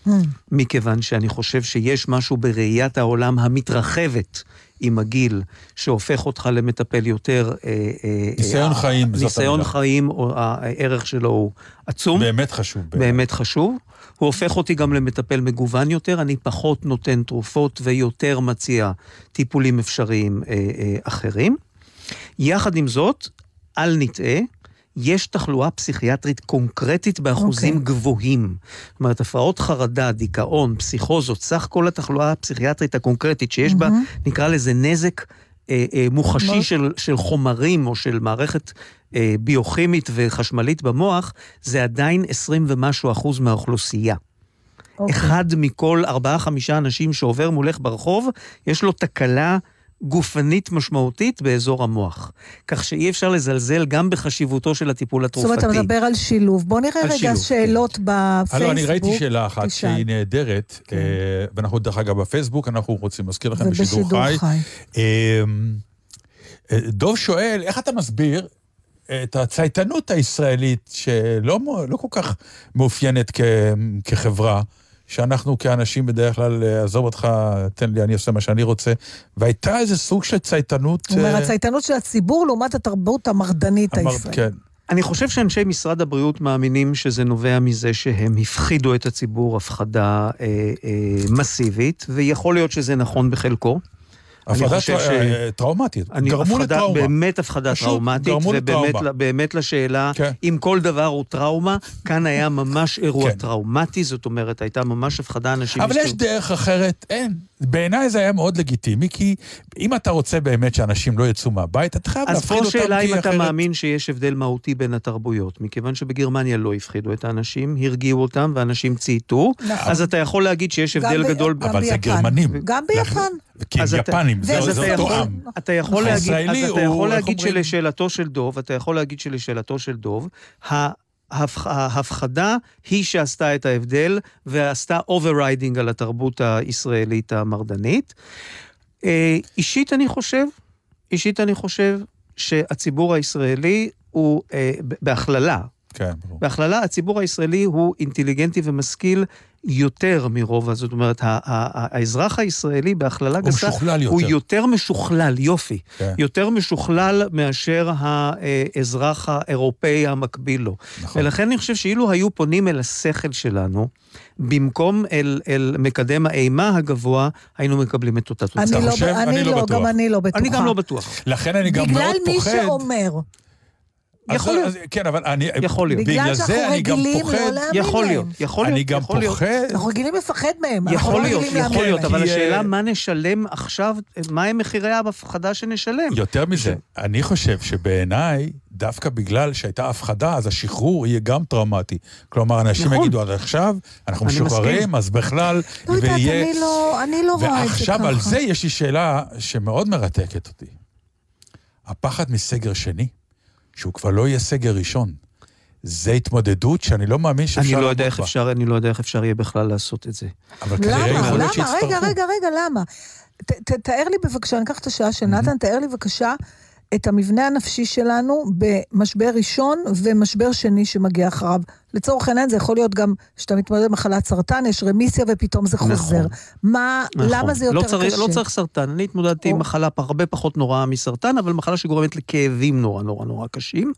Mm. מכיוון שאני חושב שיש משהו בראיית העולם המתרחבת עם הגיל, שהופך אותך למטפל יותר... אה, אה, ניסיון אה, חיים, זאת ניסיון חיים, הערך שלו הוא עצום. באמת חשוב. באמת חשוב. הוא הופך אותי גם למטפל מגוון יותר, אני פחות נותן תרופות ויותר מציע טיפולים אפשריים אחרים. יחד עם זאת, אל נטעה, יש תחלואה פסיכיאטרית קונקרטית באחוזים okay. אוקיי. גבוהים. זאת אומרת, הפרעות חרדה, דיכאון, פסיכוזות, סך כל התחלואה הפסיכיאטרית הקונקרטית שיש mm-hmm. בה, נקרא לזה נזק אה, אה, מוחשי של, של חומרים או של מערכת אה, ביוכימית וחשמלית במוח, זה עדיין 20 ומשהו אחוז מהאוכלוסייה. Okay. אוקיי. אחד מכל ארבעה-חמישה אנשים שעובר מולך ברחוב, יש לו תקלה גופנית משמעותית באזור המוח. כך שאי אפשר לזלזל גם בחשיבותו של הטיפול התרופתי. זאת אומרת, אתה מדבר על שילוב. בוא נראה רגע שילוב, שאלות כן. בפייסבוק. הלו, אני ראיתי שאלה אחת תשאל. שהיא נהדרת, כן. אה, ואנחנו דרך אגב בפייסבוק, אנחנו רוצים להזכיר לכם בשידור חי. חי. אה, אה, דוב שואל, איך אתה מסביר את הצייתנות הישראלית, שלא לא כל כך מאופיינת כ, כחברה, שאנחנו כאנשים בדרך כלל, אה, עזוב אותך, תן לי, אני עושה מה שאני רוצה. והייתה איזה סוג של צייתנות... זאת אומרת, הצייתנות של הציבור לעומת התרבות המרדנית הישראלית. כן. אני חושב שאנשי משרד הבריאות מאמינים שזה נובע מזה שהם הפחידו את הציבור הפחדה אה, אה, מסיבית, ויכול להיות שזה נכון בחלקו. הפחדה ש... אה, טראומטית, גרמו הפחדה, לטראומה. באמת הפחדה טראומטית, ובאמת באמת לשאלה כן. אם כל דבר הוא טראומה, כאן היה ממש אירוע כן. טראומטי, זאת אומרת, הייתה ממש הפחדה אנשים... אבל יש דרך אחרת, אין. בעיניי זה היה מאוד לגיטימי, כי אם אתה רוצה באמת שאנשים לא יצאו מהבית, אתה חייב להפחיד אותם, כי אחרת... אז פה שאלה אם אתה מאמין שיש הבדל מהותי בין התרבויות, מכיוון שבגרמניה לא הפחידו את האנשים, הרגיעו אותם, ואנשים צייתו, נכון. אז אתה יכול להגיד שיש הבדל גדול... אבל זה גרמנים. גם ביפן. כי הם יפנים, זה אותו עם. אתה יכול להגיד, אז אתה יכול להגיד שלשאלתו של דוב, אתה יכול להגיד שלשאלתו של דוב, ההפחדה היא שעשתה את ההבדל ועשתה overriding על התרבות הישראלית המרדנית. אה, אישית אני חושב, אישית אני חושב שהציבור הישראלי הוא, אה, בהכללה, כן, ברור. בהכללה, הציבור הישראלי הוא אינטליגנטי ומשכיל יותר מרוב, זאת אומרת, האזרח הישראלי בהכללה גסה, הוא משוכלל יותר. הוא יותר משוכלל, יופי. כן. יותר משוכלל מאשר האזרח האירופאי המקביל לו. נכון. ולכן אני חושב שאילו היו פונים אל השכל שלנו, במקום אל, אל מקדם האימה הגבוה, היינו מקבלים את אותה תוצאה. אני, לא, אני, אני לא, לא בטוח. גם אני לא בטוחה. אני גם לא בטוח. לכן אני גם מאוד פוחד... בגלל מי שאומר. יכול להיות. כן, אבל אני... יכול להיות. בגלל שאנחנו רגילים. לא להאמין יכול להם. להיות, יכול להיות. אני גם יכול. פוחד. אנחנו רגילים לפחד מהם. יכול לא להיות, יכול להיות. אבל השאלה מה נשלם עכשיו, מה הם מחירי ההפחדה שנשלם. יותר מזה, אני חושב שבעיניי, דווקא בגלל שהייתה הפחדה, אז השחרור יהיה גם טראומטי. כלומר, אנשים נכון. יגידו, עד עכשיו אנחנו משוחררים. אז בכלל, לא יודעת, ויהיה... אני לא- אני לא רואה את זה ככה. ועכשיו על זה יש לי שאלה שמאוד מרתקת אותי. הפחד מסגר שני, שהוא כבר לא יהיה סגר ראשון. זה התמודדות שאני לא מאמין שאפשר אני לא יודע איך בה. אפשר, אני לא יודע איך אפשר יהיה בכלל לעשות את זה. אבל כנראה למה? יכול? להיות שיצטרכו. רגע, רגע, רגע, למה? ת- ת- תאר לי בבקשה, אני אקח את השעה של נתן, תאר לי בבקשה את המבנה הנפשי שלנו במשבר ראשון ומשבר שני שמגיע אחריו. לצורך העניין זה יכול להיות גם שאתה מתמודד עם מחלת סרטן, יש רמיסיה ופתאום זה נכון. חוזר. מה, נכון. למה זה יותר לא צריך, קשה? לא צריך סרטן. אני התמודדתי עם או. מחלה פ- הרבה פחות נוראה מסרטן, אבל מחלה שגורמת לכאבים נורא נורא נורא קשים.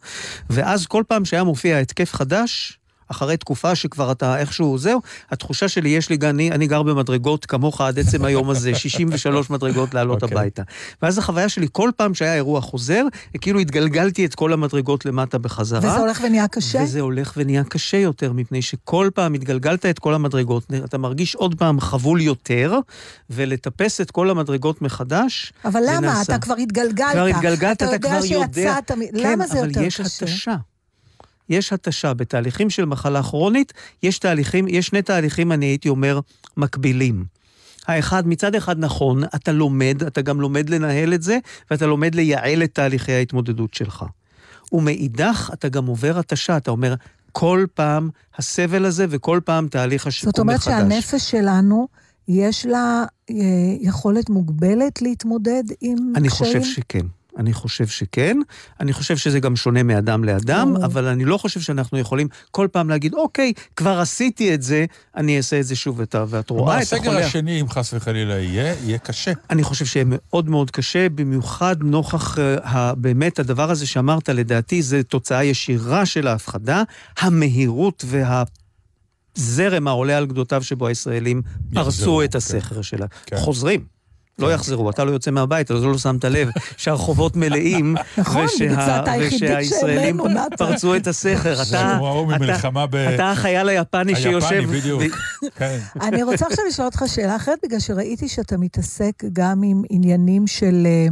ואז כל פעם שהיה מופיע התקף חדש, אחרי תקופה שכבר אתה איכשהו זהו, התחושה שלי, יש לי, אני, אני גר במדרגות כמוך עד עצם היום הזה, [LAUGHS] 63 מדרגות לעלות אוקיי. הביתה. ואז החוויה שלי, כל פעם שהיה אירוע חוזר, כאילו התגלגלתי את כל המדרגות למטה בחזרה. וזה הולך ונהיה קשה? וזה הולך ונהיה קשה יותר, מפני שכל פעם התגלגלת את כל המדרגות, אתה מרגיש עוד פעם חבול יותר, ולטפס את כל המדרגות מחדש. אבל זה למה? נעשה. אתה כבר התגלגלת. כבר התגלגלת, אתה כבר יודע. אתה יודע שיצאת... מ- כן, למה זה יותר אבל יש קשה? התשה. יש התשה. בתהליכים של מחלה כרונית, יש תהליכים, יש שני תהליכים, אני הייתי אומר, מקבילים. האחד, מצד אחד נכון, אתה לומד, אתה גם לומד לנהל את זה, ואתה לומד לייעל את תהליכי ההתמודדות שלך. ומאידך, אתה גם עובר התשה, אתה אומר, כל פעם הסבל הזה וכל פעם תהליך השיקום זאת אומרת מחדש. שהנפש שלנו, יש לה אה, יכולת מוגבלת להתמודד עם אני קשיים? חושב שכן. אני חושב שכן. אני חושב שזה גם שונה מאדם לאדם, ברור. אבל אני לא חושב שאנחנו יכולים כל פעם להגיד, אוקיי, כבר עשיתי את זה, אני אעשה את זה שוב, ואת, רואה את הסגר החולה. השני, אם חס וחלילה יהיה, יהיה קשה. אני חושב שיהיה מאוד מאוד קשה, במיוחד נוכח uh, באמת הדבר הזה שאמרת, לדעתי, זה תוצאה ישירה של ההפחדה, המהירות והזרם העולה על גדותיו שבו הישראלים פרצו את כן. הסכר שלה. כן. חוזרים. לא יחזרו, אתה לא יוצא מהבית, אז לא שמת לב שהרחובות מלאים, [LAUGHS] נכון, ושהישראלים. פרצו את הסכר. זה אתה, החייל היפני שיושב... היפני, בדיוק. כן. [LAUGHS] אני רוצה עכשיו לשאול אותך שאלה אחרת, בגלל שראיתי שאתה מתעסק גם עם עניינים של אה,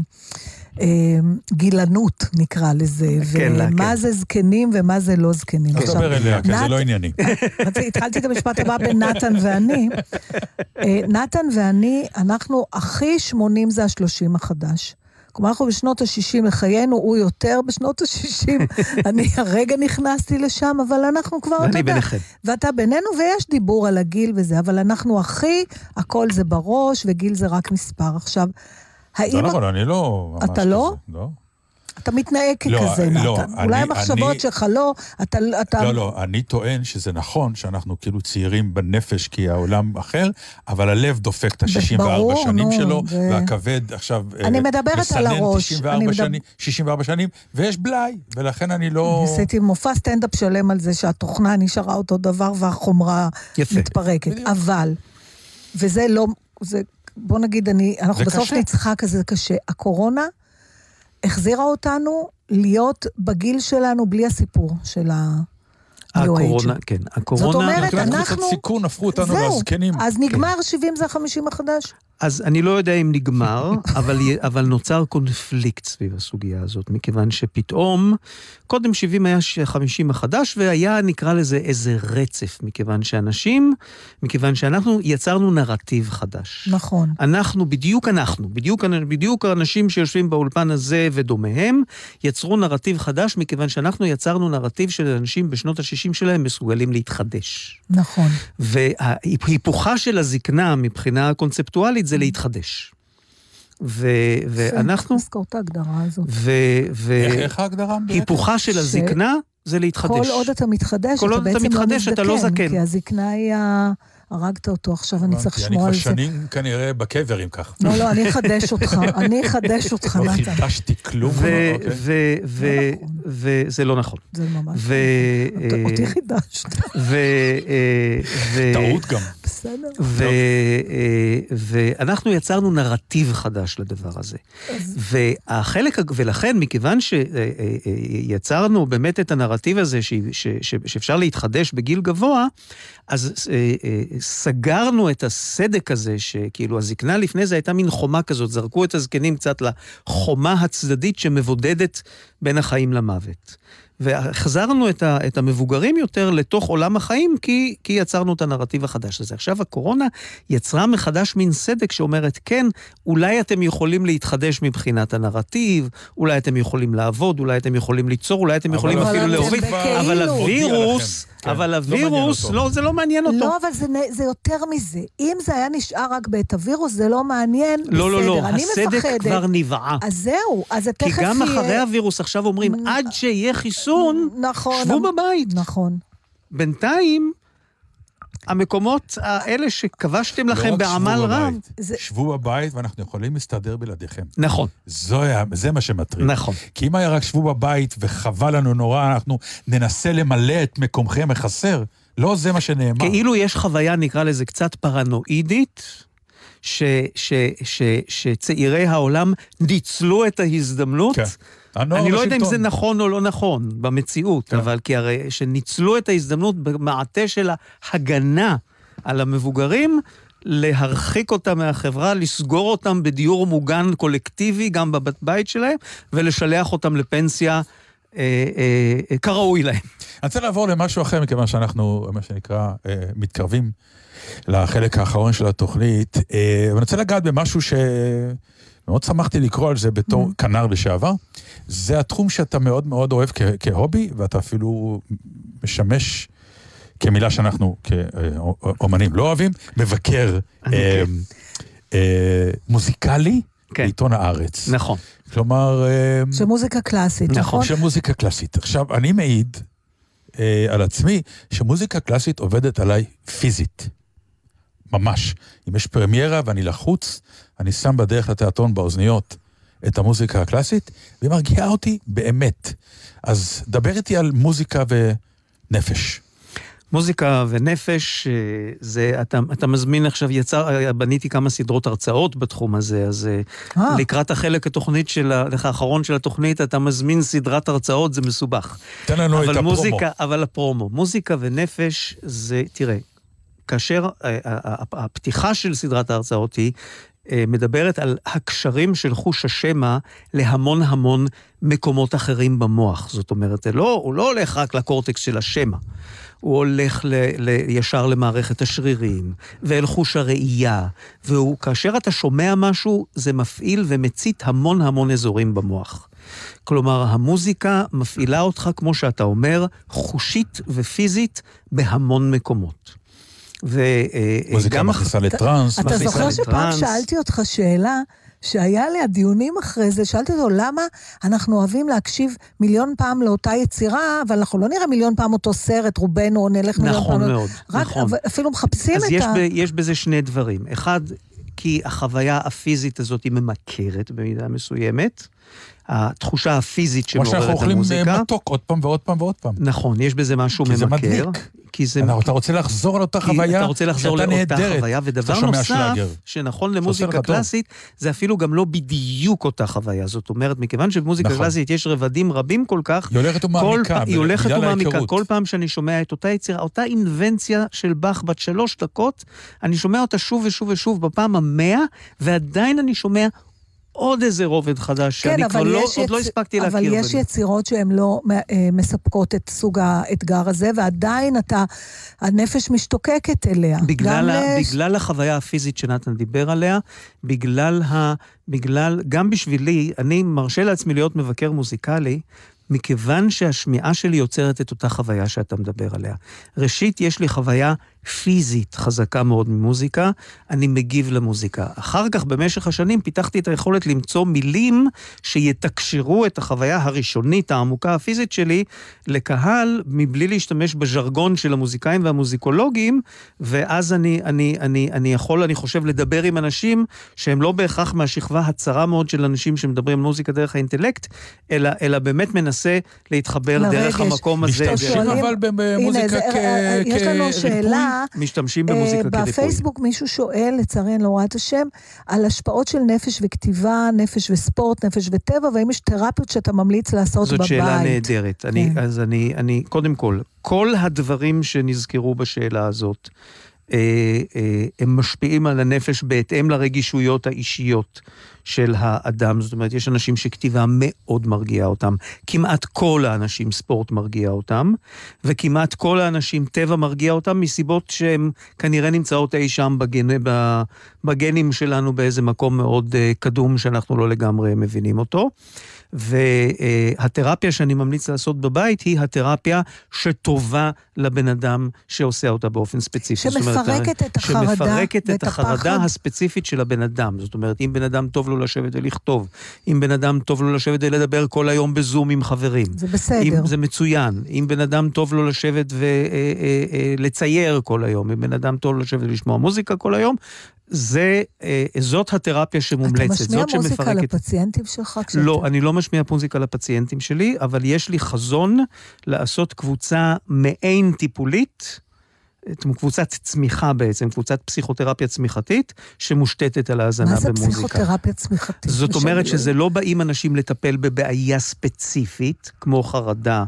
גילנות, נקרא לזה, כן, לה, ומה כן. זה זקנים ומה זה לא זקנים. לא תדבר אליה, כי זה נת- לא ענייני. [LAUGHS] התחלתי את המשפט הבא בין נתן ואני. אה, נתן ואני, אנחנו הכי 80 זה השלושים החדש. כלומר, אנחנו בשנות ה-60 לחיינו, הוא יותר בשנות ה-60. [LAUGHS] אני הרגע נכנסתי לשם, אבל אנחנו כבר, אתה ואני יודע, ביניכם. ואתה בינינו, ויש דיבור על הגיל וזה, אבל אנחנו הכי, הכל זה בראש, וגיל זה רק מספר. עכשיו, האם... לא נכון, אני לא... אתה לא? כזה, לא? אתה מתנהג לא, ככזה, לא, נתן. אני- אולי המחשבות אני- שלך לא, אתה... אתה- לא, לא, אני טוען שזה נכון שאנחנו כאילו צעירים בנפש כי העולם אחר, אבל הלב דופק את ה-64 ברור, שנים נו, שלו, זה- והכבד עכשיו אה, אני מדברת על מסנן הראש, 94 אני מדבר- שנים, 64 שנים, ויש בלאי, ולכן אני לא... עשיתי מופע סטנדאפ שלם על זה שהתוכנה נשארה אותו דבר והחומרה יפה. מתפרקת. בדיוק. אבל, וזה לא, זה, בוא נגיד, אני, אנחנו זה בסוף קשה. נצחק, זה קשה. הקורונה החזירה אותנו להיות בגיל שלנו בלי הסיפור של ה-New הקורונה, Age. כן, הקורונה... זאת אומרת, מבחינת קבוצת אנחנו- סיכון הפכו אותנו לזקנים. אז נגמר 70 זה ה-50 החדש? אז אני לא יודע אם נגמר, [LAUGHS] אבל, אבל נוצר קונפליקט סביב הסוגיה הזאת, מכיוון שפתאום, קודם 70 היה ש- 50 החדש, והיה, נקרא לזה, איזה רצף, מכיוון שאנשים, מכיוון שאנחנו יצרנו נרטיב חדש. נכון. אנחנו, בדיוק אנחנו, בדיוק, בדיוק האנשים שיושבים באולפן הזה ודומיהם, יצרו נרטיב חדש, מכיוון שאנחנו יצרנו נרטיב של אנשים בשנות ה-60 שלהם מסוגלים להתחדש. נכון. וההיפוכה של הזקנה מבחינה קונספטואלית זה להתחדש. ו- ואנחנו... לזכור את ההגדרה הזאת. ו- ו- איך- ההגדרה? היפוכה של ש- הזקנה זה להתחדש. כל עוד אתה מתחדש, כל אתה עוד אתה בעצם לא מתחדש, אתה לא מזדקן, זקן. כי הזקנה היא ה- הרגת אותו, עכשיו אני צריך לשמור על אני זה. כבר שנים כנראה בקבר, אם כך. לא, לא, אני אחדש [LAUGHS] אותך, אני אחדש אותך, לא נתן. חידשתי כלום. ו- אוקיי. ו- נכון. וזה לא נכון. זה ממש... ו- אתה- אה, אותי חידשת, אה, טעות גם. בסדר. אה, ואנחנו יצרנו נרטיב חדש לדבר הזה. והחלק, ולכן, מכיוון שיצרנו באמת את הנרטיב הזה ש- ש- ש- שאפשר להתחדש בגיל גבוה, אז סגרנו את הסדק הזה, שכאילו הזקנה לפני זה הייתה מין חומה כזאת, זרקו את הזקנים קצת לחומה הצדדית שמבודדת בין החיים למוות. והחזרנו את, ה, את המבוגרים יותר לתוך עולם החיים, כי, כי יצרנו את הנרטיב החדש הזה. עכשיו הקורונה יצרה מחדש מין סדק שאומרת, כן, אולי אתם יכולים להתחדש מבחינת הנרטיב, אולי אתם יכולים לעבוד, אולי אתם יכולים ליצור, אולי אתם אבל יכולים אבל אפילו להוריד. אבל הווירוס. כן, אבל לא מעניין הווירוס, אותו. לא, זה לא מעניין אותו. לא, אבל זה, זה יותר מזה. אם זה היה נשאר רק בעת הווירוס, זה לא מעניין, לא, לא, לא, בסדר. אני הסדק מפחדת. כבר נבעה. אז זהו, אז זה כי תכף גם יהיה... אחרי הווירוס עכשיו אומרים, עד שיהיה חיסון, נכון. שבו בבית. נכון. בינתיים, המקומות האלה שכבשתם לכם לא בעמל רב... זה- שבו בבית ואנחנו יכולים להסתדר בלעדיכם. נכון, זו היה- זה מה שמטריד. נכון. כי אם היה רק שבו בבית וחבל לנו נורא, אנחנו ננסה למלא את מקומכם החסר. לא זה מה שנאמר. כאילו יש חוויה, נקרא לזה, קצת פרנואידית, ש, ש, ש, שצעירי העולם ניצלו את ההזדמנות. כן. אני לא יודע אם. זה נכון או לא נכון במציאות, כן. אבל כי הרי שניצלו את ההזדמנות במעטה של ההגנה על המבוגרים, להרחיק אותם מהחברה, לסגור אותם בדיור מוגן קולקטיבי, גם בבית בית שלהם, ולשלח אותם לפנסיה אה, אה, אה, כראוי להם. אני רוצה לעבור למשהו אחר, מכיוון שאנחנו, מה שנקרא, אה, מתקרבים לחלק האחרון של התוכנית. אה, ואני רוצה לגעת במשהו שמאוד שמחתי לקרוא על זה בתור כנר לשעבר. זה התחום שאתה מאוד מאוד אוהב כ- כהובי, ואתה אפילו משמש כמילה שאנחנו כאומנים לא אוהבים, מבקר אה. אה, מוזיקלי כן. בעיתון הארץ. נכון. כלומר... אה, של מוזיקה קלאסית, נכון. נכון? של מוזיקה קלאסית. עכשיו, אני מעיד אה, על עצמי שמוזיקה קלאסית עובדת עליי פיזית. ממש. אם יש פרמיירה ואני לחוץ, אני שם בדרך לתיאטרון באוזניות את המוזיקה הקלאסית, והיא מרגיעה אותי באמת. אז דבר איתי על מוזיקה ונפש. מוזיקה ונפש, אה, זה, אתה, אתה מזמין עכשיו, יצר, בניתי כמה סדרות הרצאות בתחום הזה, אז אה, אה. לקראת החלק התוכנית של, ה- האחרון של התוכנית, אתה מזמין סדרת הרצאות, זה מסובך. תן לנו את אבל הפרומו. מוזיקה, אבל הפרומו, מוזיקה ונפש זה, תראה, כאשר אה, הפתיחה של סדרת ההרצאות היא, אה, מדברת על הקשרים של חוש השמע להמון המון מקומות אחרים במוח. זאת אומרת, לא, הוא לא הולך רק לקורטקס של השמע. הוא הולך ל, ל, ישר למערכת השרירים, ואל חוש הראייה, וכאשר אתה שומע משהו, זה מפעיל ומצית המון המון אזורים במוח. כלומר, המוזיקה מפעילה אותך, כמו שאתה אומר, חושית ופיזית בהמון מקומות. מוזיקה וגם... מכניסה לטראנס. אתה זוכר שפעם. שאלתי אותך שאלה, שהיה עליה דיונים אחרי זה, שאלתי אותו, למה אנחנו אוהבים להקשיב מיליון פעם לאותה יצירה, אבל אנחנו לא נראה מיליון פעם אותו סרט, רובנו, או נלך מיליון נכון פעם... מאוד, רק, נכון. אפילו מחפשים אז את יש, ה... ב, יש בזה שני דברים. אחד, כי החוויה הפיזית הזאת היא ממכרת במידה מסוימת. התחושה הפיזית כמו שאנחנו שמעוררת אוכלים אה, המוזיקה. מתוק עוד פעם ועוד פעם ועוד פעם. נכון, יש בזה משהו כי זה ממכר. מדליק. כי זה... אתה רוצה לחזור על אותה כי חוויה אתה רוצה לחזור לאותה נהדרת חוויה, ודבר נוסף, שלאגר. שנכון למוזיקה. קלאסית, זה אפילו גם לא בדיוק אותה חוויה. זאת אומרת, מכיוון שבמוזיקה נכון. קלאסית יש רבדים רבים כל כך, היא הולכת ומעמיקה, היא הולכת ומעמיקה. כל פעם שאני שומע את אותה יצירה, אותה אינבנציה של באך בת שלוש דקות, אני שומע אותה שוב ושוב ושוב בפעם המאה, ועדיין אני שומע עוד איזה רובד חדש, שאני כבר לא, עוד לא הספקתי להכיר. כן, אבל יש בהם. יצירות שהן לא אה, מספקות את סוג האתגר הזה, ועדיין אתה, הנפש משתוקקת אליה. בגלל, ה, לש- בגלל החוויה הפיזית שנתן דיבר עליה, בגלל ה... בגלל, גם בשבילי, אני מרשה לעצמי להיות מבקר מוזיקלי, מכיוון שהשמיעה שלי יוצרת את אותה חוויה שאתה מדבר עליה. ראשית, יש לי חוויה פיזית חזקה מאוד ממוזיקה, אני מגיב למוזיקה. אחר כך, במשך השנים, פיתחתי את היכולת למצוא מילים שיתקשרו את החוויה הראשונית, העמוקה הפיזית שלי, לקהל, מבלי להשתמש בז'רגון של המוזיקאים והמוזיקולוגים, ואז אני, אני, אני, אני יכול, אני חושב, לדבר עם אנשים שהם לא בהכרח מהשכבה הצרה מאוד של אנשים שמדברים מוזיקה דרך האינטלקט, אלא, אלא באמת מנסה להתחבר לרגש. דרך המקום הזה. משתמשים אבל במוזיקה כ... יש לנו שאלה. משתמשים במוזיקה כריפוי. בפייסבוק מישהו שואל, לצערי אני לא רואה את השם, על השפעות של נפש וכתיבה, נפש וספורט, נפש וטבע, והאם יש תרפיות שאתה ממליץ לעשות זאת בבית. זאת שאלה נהדרת. אני, כן. אז אני, אני, קודם כל, כל הדברים שנזכרו בשאלה הזאת, אה, אה, הם משפיעים על הנפש בהתאם לרגישויות האישיות של האדם. זאת אומרת, יש אנשים שכתיבה מאוד מרגיעה אותם. כמעט כל האנשים ספורט מרגיע אותם, וכמעט כל האנשים טבע מרגיע אותם מסיבות שהן כנראה נמצאות אי שם בגנ... בגנים שלנו באיזה מקום מאוד אה, קדום שאנחנו לא לגמרי מבינים אותו. והתרפיה שאני ממליץ לעשות בבית היא התרפיה שטובה לבן אדם שעושה אותה באופן ספציפי. שמפרקת את החרדה שמפרקת את החרדה הספציפית של הבן אדם. זאת אומרת, אם בן אדם טוב לו לשבת ולכתוב, אם בן אדם טוב לו לשבת ולדבר כל היום בזום עם חברים. זה בסדר. אם, זה מצוין. אם בן אדם טוב לו לשבת ולצייר אה, אה, כל היום, אם בן אדם טוב לו לשבת ולשמוע מוזיקה כל היום, זה, אה, זאת התרפיה שמומלצת, זאת שמפרקת... אתה משמיע מוזיקה לפציינטים שלך? כשאתה... לא, אני לא משמיע מוזיקה לפציינטים שלי, אבל יש לי חזון לעשות קבוצה מעין טיפולית, קבוצת צמיחה בעצם, קבוצת פסיכותרפיה צמיחתית, שמושתתת על האזנה במוזיקה. מה זה פסיכותרפיה צמיחתית? זאת אומרת שזה לא באים אנשים לטפל בבעיה ספציפית, כמו חרדה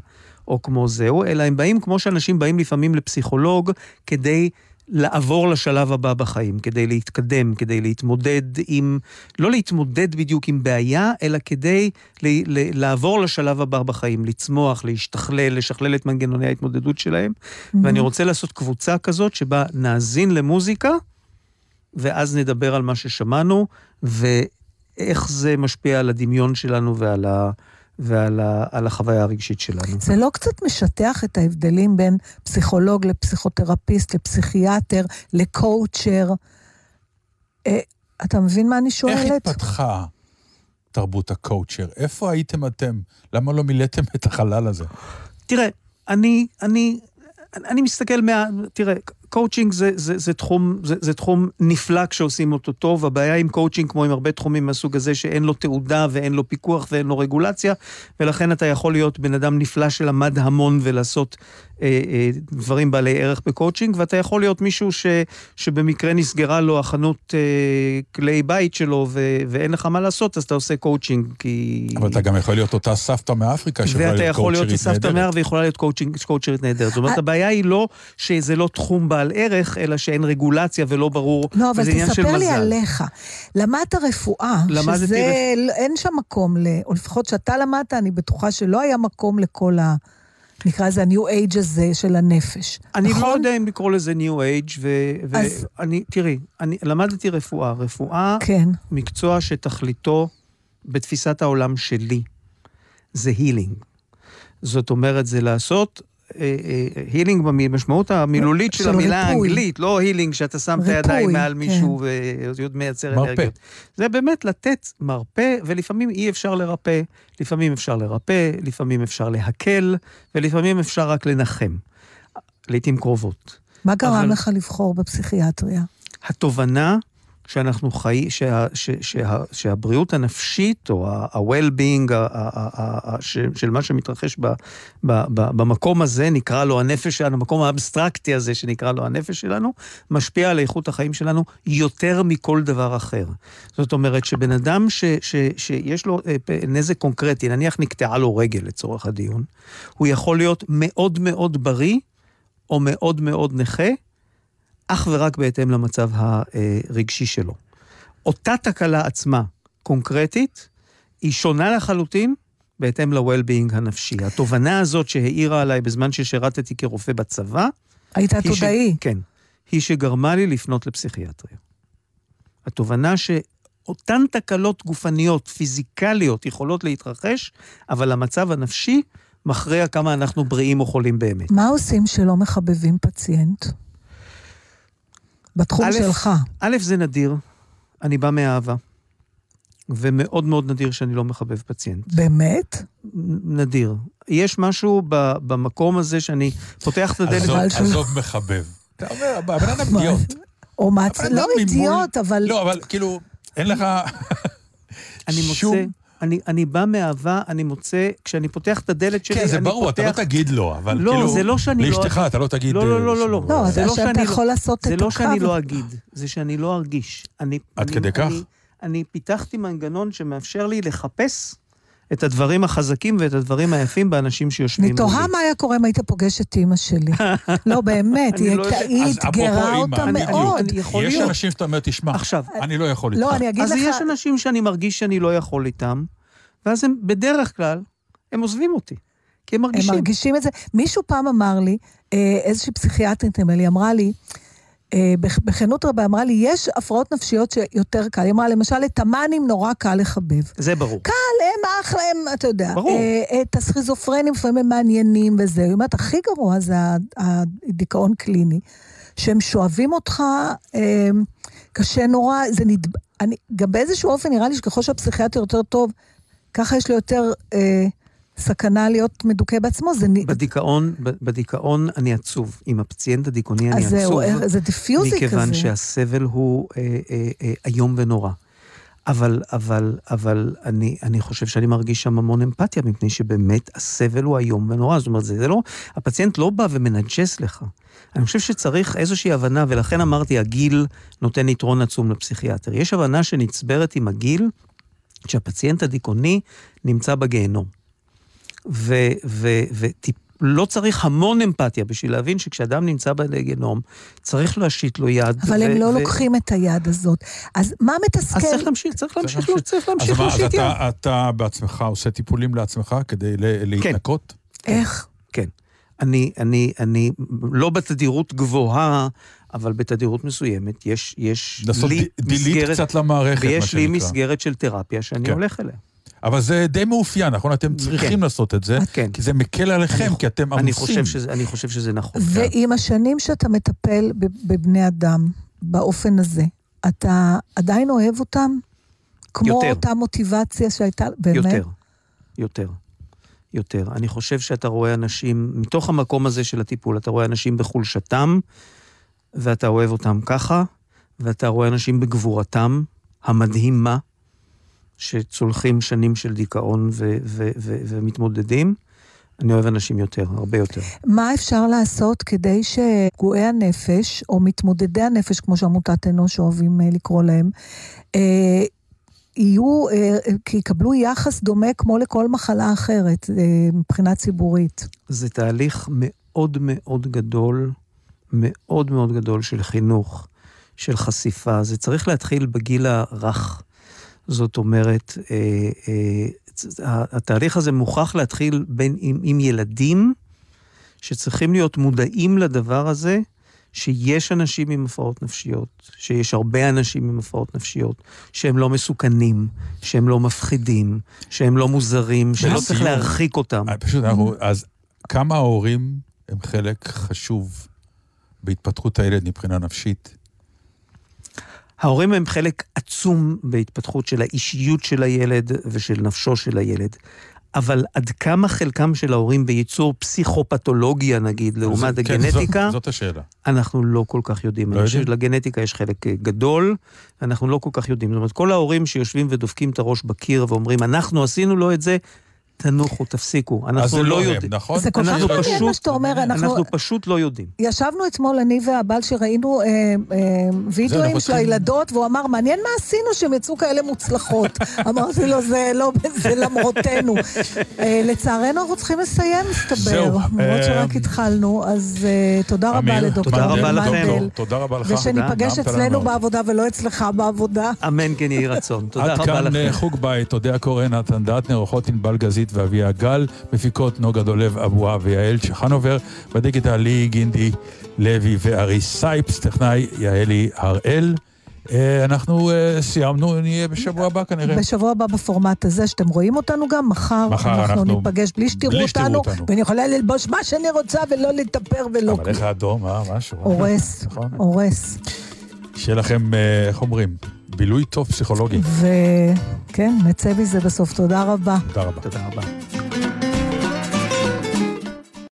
או כמו זהו, אלא הם באים כמו שאנשים באים לפעמים לפסיכולוג כדי... לעבור לשלב הבא בחיים, כדי להתקדם, כדי להתמודד עם, לא להתמודד בדיוק עם בעיה, אלא כדי ל, ל, לעבור לשלב הבא בחיים, לצמוח, להשתכלל, לשכלל את מנגנוני ההתמודדות שלהם. Mm-hmm. ואני רוצה לעשות קבוצה כזאת שבה נאזין למוזיקה, ואז נדבר על מה ששמענו, ואיך זה משפיע על הדמיון שלנו ועל ה... ועל ה, החוויה הרגשית שלנו. זה לא קצת משטח את ההבדלים בין פסיכולוג לפסיכותרפיסט, לפסיכיאטר, לקואוצ'ר? אה, אתה מבין מה אני שואלת? איך התפתחה תרבות ה coacher? איפה הייתם אתם? למה לא מילאתם את החלל הזה? תראה, אני, אני, אני מסתכל מה... תראה, קואוצ'ינג זה, זה, זה, תחום, זה, זה תחום נפלא כשעושים אותו טוב. הבעיה עם קואוצ'ינג, כמו עם הרבה תחומים מהסוג הזה, שאין לו תעודה ואין לו פיקוח ואין לו רגולציה, ולכן אתה יכול להיות בן אדם נפלא שלמד המון ולעשות אה, אה, דברים בעלי ערך בקואוצ'ינג, ואתה יכול להיות מישהו ש, שבמקרה נסגרה לו החנות אה, כלי בית שלו ו, ואין לך מה לעשות, אז אתה עושה קואוצ'ינג, כי... אבל אתה גם יכול להיות אותה סבתא מאפריקה שיכולה להיות קואוצ'רית נהדרת. ואתה יכול להיות סבתא מאפריקה ויכולה להיות קואוצ'רית נהדרת. זאת אומרת, הבעיה היא לא שזה לא תחום בעל ערך, אלא שאין רגולציה ולא ברור, לא, אבל תספר לי עליך. למדת רפואה, למדתי שזה... רפ... אין שם מקום, ל... או לפחות שאתה למדת, אני בטוחה שלא היה מקום לכל ה... נקרא לזה ה-new age הזה של הנפש. אני לא נכון? לא יודע אם לקרוא לזה new age, ואני, אז... תראי, אני למדתי רפואה. רפואה, כן. מקצוע שתכליתו, בתפיסת העולם שלי, זה הילינג. זאת אומרת, זה לעשות הילינג במשמעות המילולית של המילה האנגלית, לא הילינג שאתה שם את הידיים מעל כן. מישהו ועוד מייצר אנרגיות. זה באמת לתת מרפא, ולפעמים אי אפשר לרפא, לפעמים אפשר לרפא, לפעמים אפשר להקל, ולפעמים אפשר רק לנחם. לעיתים קרובות. מה גרם לך לבחור בפסיכיאטריה? התובנה שאנחנו חיים, שה, ש, שה, שהבריאות הנפשית, או ה-well-being של מה שמתרחש ב, ב, ב, במקום הזה, נקרא לו הנפש שלנו, המקום האבסטרקטי הזה שנקרא לו הנפש שלנו, משפיע על איכות החיים שלנו יותר מכל דבר אחר. זאת אומרת שבן אדם ש, ש, שיש לו אה, נזק קונקרטי, נניח נקטעה לו רגל לצורך הדיון, הוא יכול להיות מאוד מאוד בריא, או מאוד מאוד נכה, אך ורק בהתאם למצב הרגשי שלו. אותה תקלה עצמה, קונקרטית, היא שונה לחלוטין בהתאם ל-well-being הנפשי. התובנה הזאת שהעירה עליי בזמן ששירתתי כרופא בצבא, היית עתודאי. ש... כן. היא שגרמה לי לפנות לפסיכיאטריה. התובנה שאותן תקלות גופניות, פיזיקליות, יכולות להתרחש, אבל המצב הנפשי מכריע כמה אנחנו בריאים או חולים באמת. מה עושים שלא מחבבים פציינט? בתחום א', שלך. א', זה נדיר, אני בא מאהבה, ומאוד מאוד נדיר שאני לא מחבב פציינט. באמת? נדיר. יש משהו ב- במקום הזה שאני פותח את הדלת... עזוב, עזוב מחבב. אתה אומר, הבן אדם אידיוט. או מעצ... לא אידיוט, אבל... לא, אבל כאילו, אין לך אני שום... מוצא, אני, אני בא מאהבה, אני מוצא, כשאני פותח את הדלת שלי, כן, זה אני ברור, אתה לא פותח... תגיד לו, אבל לא, כאילו... זה לא שאני לא לאשתך, אתה לא תגיד... לא, לא, אה, לא, לא, לא. שהוא- לא, זה זה לא שאני יכול לא- לעשות זה לא שאני. לא אגיד, זה שאני לא ארגיש. אני, עד אני, כדי כך? אני, אני פיתחתי מנגנון שמאפשר לי לחפש את הדברים החזקים ואת הדברים היפים באנשים שיושבים אני תוהה מה היה קורה אם היית פוגש את אימא שלי. [LAUGHS] לא, באמת, היא לא אז אתגרה אותה. מאוד. יש. אנשים שאתה אומר, תשמע, עכשיו, אני לא יכול איתך. לא, אני אגיד אז לך... יש אנשים שאני מרגיש שאני לא יכול איתם, ואז הם, בדרך כלל, הם עוזבים אותי. כי הם הם מרגישים. מרגישים את זה. מישהו פעם אמר לי, אה, איזושהי פסיכיאטרית, נדמה לי, אמרה לי, בכנות רבה, אמרה לי, יש הפרעות נפשיות שיותר קל. היא אמרה, למשל, את המאנים נורא קל לחבב. זה ברור. קל, הם אחלה, הם, אתה יודע. ברור. אה, את הסכיזופרנים לפעמים הם מעניינים וזה. היא אומרת, הכי גרוע זה הדיכאון קליני, שהם שואבים אותך, אה, קשה נורא, זה נד... אני, גם באיזשהו אופן נראה לי שככל שהפסיכיאטר יותר טוב, ככה יש לו יותר אה, סכנה להיות מדוכא בעצמו, זה... בדיכאון, בדיכאון אני עצוב. עם הפציינט הדיכאוני אני אז עצוב. זהו, אה, זה דיפיוזי כזה. מכיוון שהסבל הוא אה, אה, אה, איום ונורא. אבל, אבל, אבל אני, אני חושב שאני מרגיש שם המון אמפתיה, מפני שבאמת הסבל הוא איום ונורא. זאת אומרת, זה, זה לא, הפציינט לא בא ומנג'ס לך. אני חושב שצריך איזושהי הבנה, ולכן אמרתי, הגיל נותן יתרון עצום לפסיכיאטר. יש הבנה שנצברת עם הגיל, שהפציינט הדיכאוני נמצא בגיהנום. ולא צריך המון אמפתיה בשביל להבין שכשאדם נמצא בגיהנום, צריך להשיט לו יד. אבל הם לא ו- לוקחים את היד הזאת. אז מה מתסכל? אז צריך להמשיך, צריך להמשיך. צריך אז להמשיך אז להושיט יד. אתה- אתה בעצמך עושה טיפולים לעצמך כדי להתנקות? איך? כן. אני, אני, אני, לא בתדירות גבוהה, אבל בתדירות מסוימת, יש, יש לעשות לי דילית מסגרת, קצת למערכת, מה ויש לי שנקרא. מסגרת של תרפיה שאני כן. הולך אליה. אבל זה די מאופיין, נכון? אתם צריכים לעשות את זה, כן. כי זה מקל עליכם, אני- כי אתם עמוסים. אני חושב שזה, אני חושב שזה נכון. ועם השנים שאתה מטפל בבני אדם באופן הזה, אתה עדיין אוהב אותם? כמו יותר. אותה מוטיבציה שהייתה, באמת? יותר, יותר, יותר. אני חושב שאתה רואה אנשים, מתוך המקום הזה של הטיפול, אתה רואה אנשים בחולשתם, ואתה אוהב אותם ככה, ואתה רואה אנשים בגבורתם המדהימה, שצולחים שנים של דיכאון ו- ו- ו- ומתמודדים. אני אוהב אנשים יותר, הרבה יותר. מה אפשר לעשות כדי שפגועי הנפש, או מתמודדי הנפש, כמו שעמותת אנוש אוהבים אה, לקרוא להם, אה, יהיו, אה, כי יקבלו יחס דומה כמו לכל מחלה אחרת, אה, מבחינה ציבורית. זה תהליך מאוד מאוד גדול, מאוד מאוד גדול של חינוך, של חשיפה. זה צריך להתחיל בגיל הרך. זאת אומרת, אה, אה, התהליך הזה מוכרח להתחיל בין, עם, עם ילדים שצריכים להיות מודעים לדבר הזה, שיש אנשים עם הפרעות נפשיות, שיש הרבה אנשים עם הפרעות נפשיות, שהם לא מסוכנים, שהם לא מפחידים, שהם לא מוזרים, שלא צריך להרחיק אותם. אה, פשוט אנחנו, אז כמה ההורים הם חלק חשוב בהתפתחות הילד מבחינה נפשית? ההורים הם חלק עצום בהתפתחות של האישיות של הילד ושל נפשו של הילד. אבל עד כמה חלקם של ההורים בייצור פסיכופתולוגיה, נגיד, לעומת זה- כן, הגנטיקה, זאת, זאת השאלה. אנחנו לא כל כך יודעים. לא אני חושב? שלגנטיקה יש חלק אה, גדול, ואנחנו לא כל כך יודעים. זאת אומרת, כל ההורים שיושבים ודופקים את הראש בקיר ואומרים, אנחנו עשינו לו את זה, תנוחו, תפסיקו. אז זה אנחנו לא לא הם, יודעים. נכון? זה כל כך אנחנו מעניין פשוט- מה שאתה אומר, אנחנו... אנחנו פשוט לא יודעים. ישבנו אתמול, אני והבעל, שראינו אה, אה, וידאוים של צריכים- הילדות, והוא אמר, מעניין מה עשינו שהם יצאו כאלה מוצלחות. [LAUGHS] אמרתי לו, זה לא, זה למרותנו. [LAUGHS] אה, לצערנו אנחנו צריכים לסיים, מסתבר. למרות שרק התחלנו, אז אה, תודה רבה אמיר, לדוקטור תודה רבה לכם. מנדל. תודה רבה לך. ושניפגש אצלנו לנו. בעבודה ולא אצלך בעבודה. אמן כן יהי רצון. תודה עד רבה כאן לכם. אה, חוג בית, אודיה קורן, נתן דטנר, אורחות ענבל גזית ואביה גל, מפיקות נוגה דולב, אבוה ויעל צ'חנובר, בדיגיטל לי גינדי לוי ואריס סייפס, טכנאי יעלי הראל. אה, אנחנו אה, סיימנו, נהיה בשבוע הבא כנראה. בשבוע הבא בפורמט הזה, שאתם רואים אותנו גם, מחר, מחר אנחנו אנחנו- ניפגש בלי שתראו אותנו, אותנו. ואני יכולה ללבוש מה שאני רוצה ולא להתאפר ולא אבל איך האדום, אה, משהו. אה? הורס, נכון. הורס. שיהיה לכם, איך אומרים, בילוי טוב פסיכולוגי. וכן, נצא מזה בסוף. תודה רבה. תודה רבה. תודה רבה.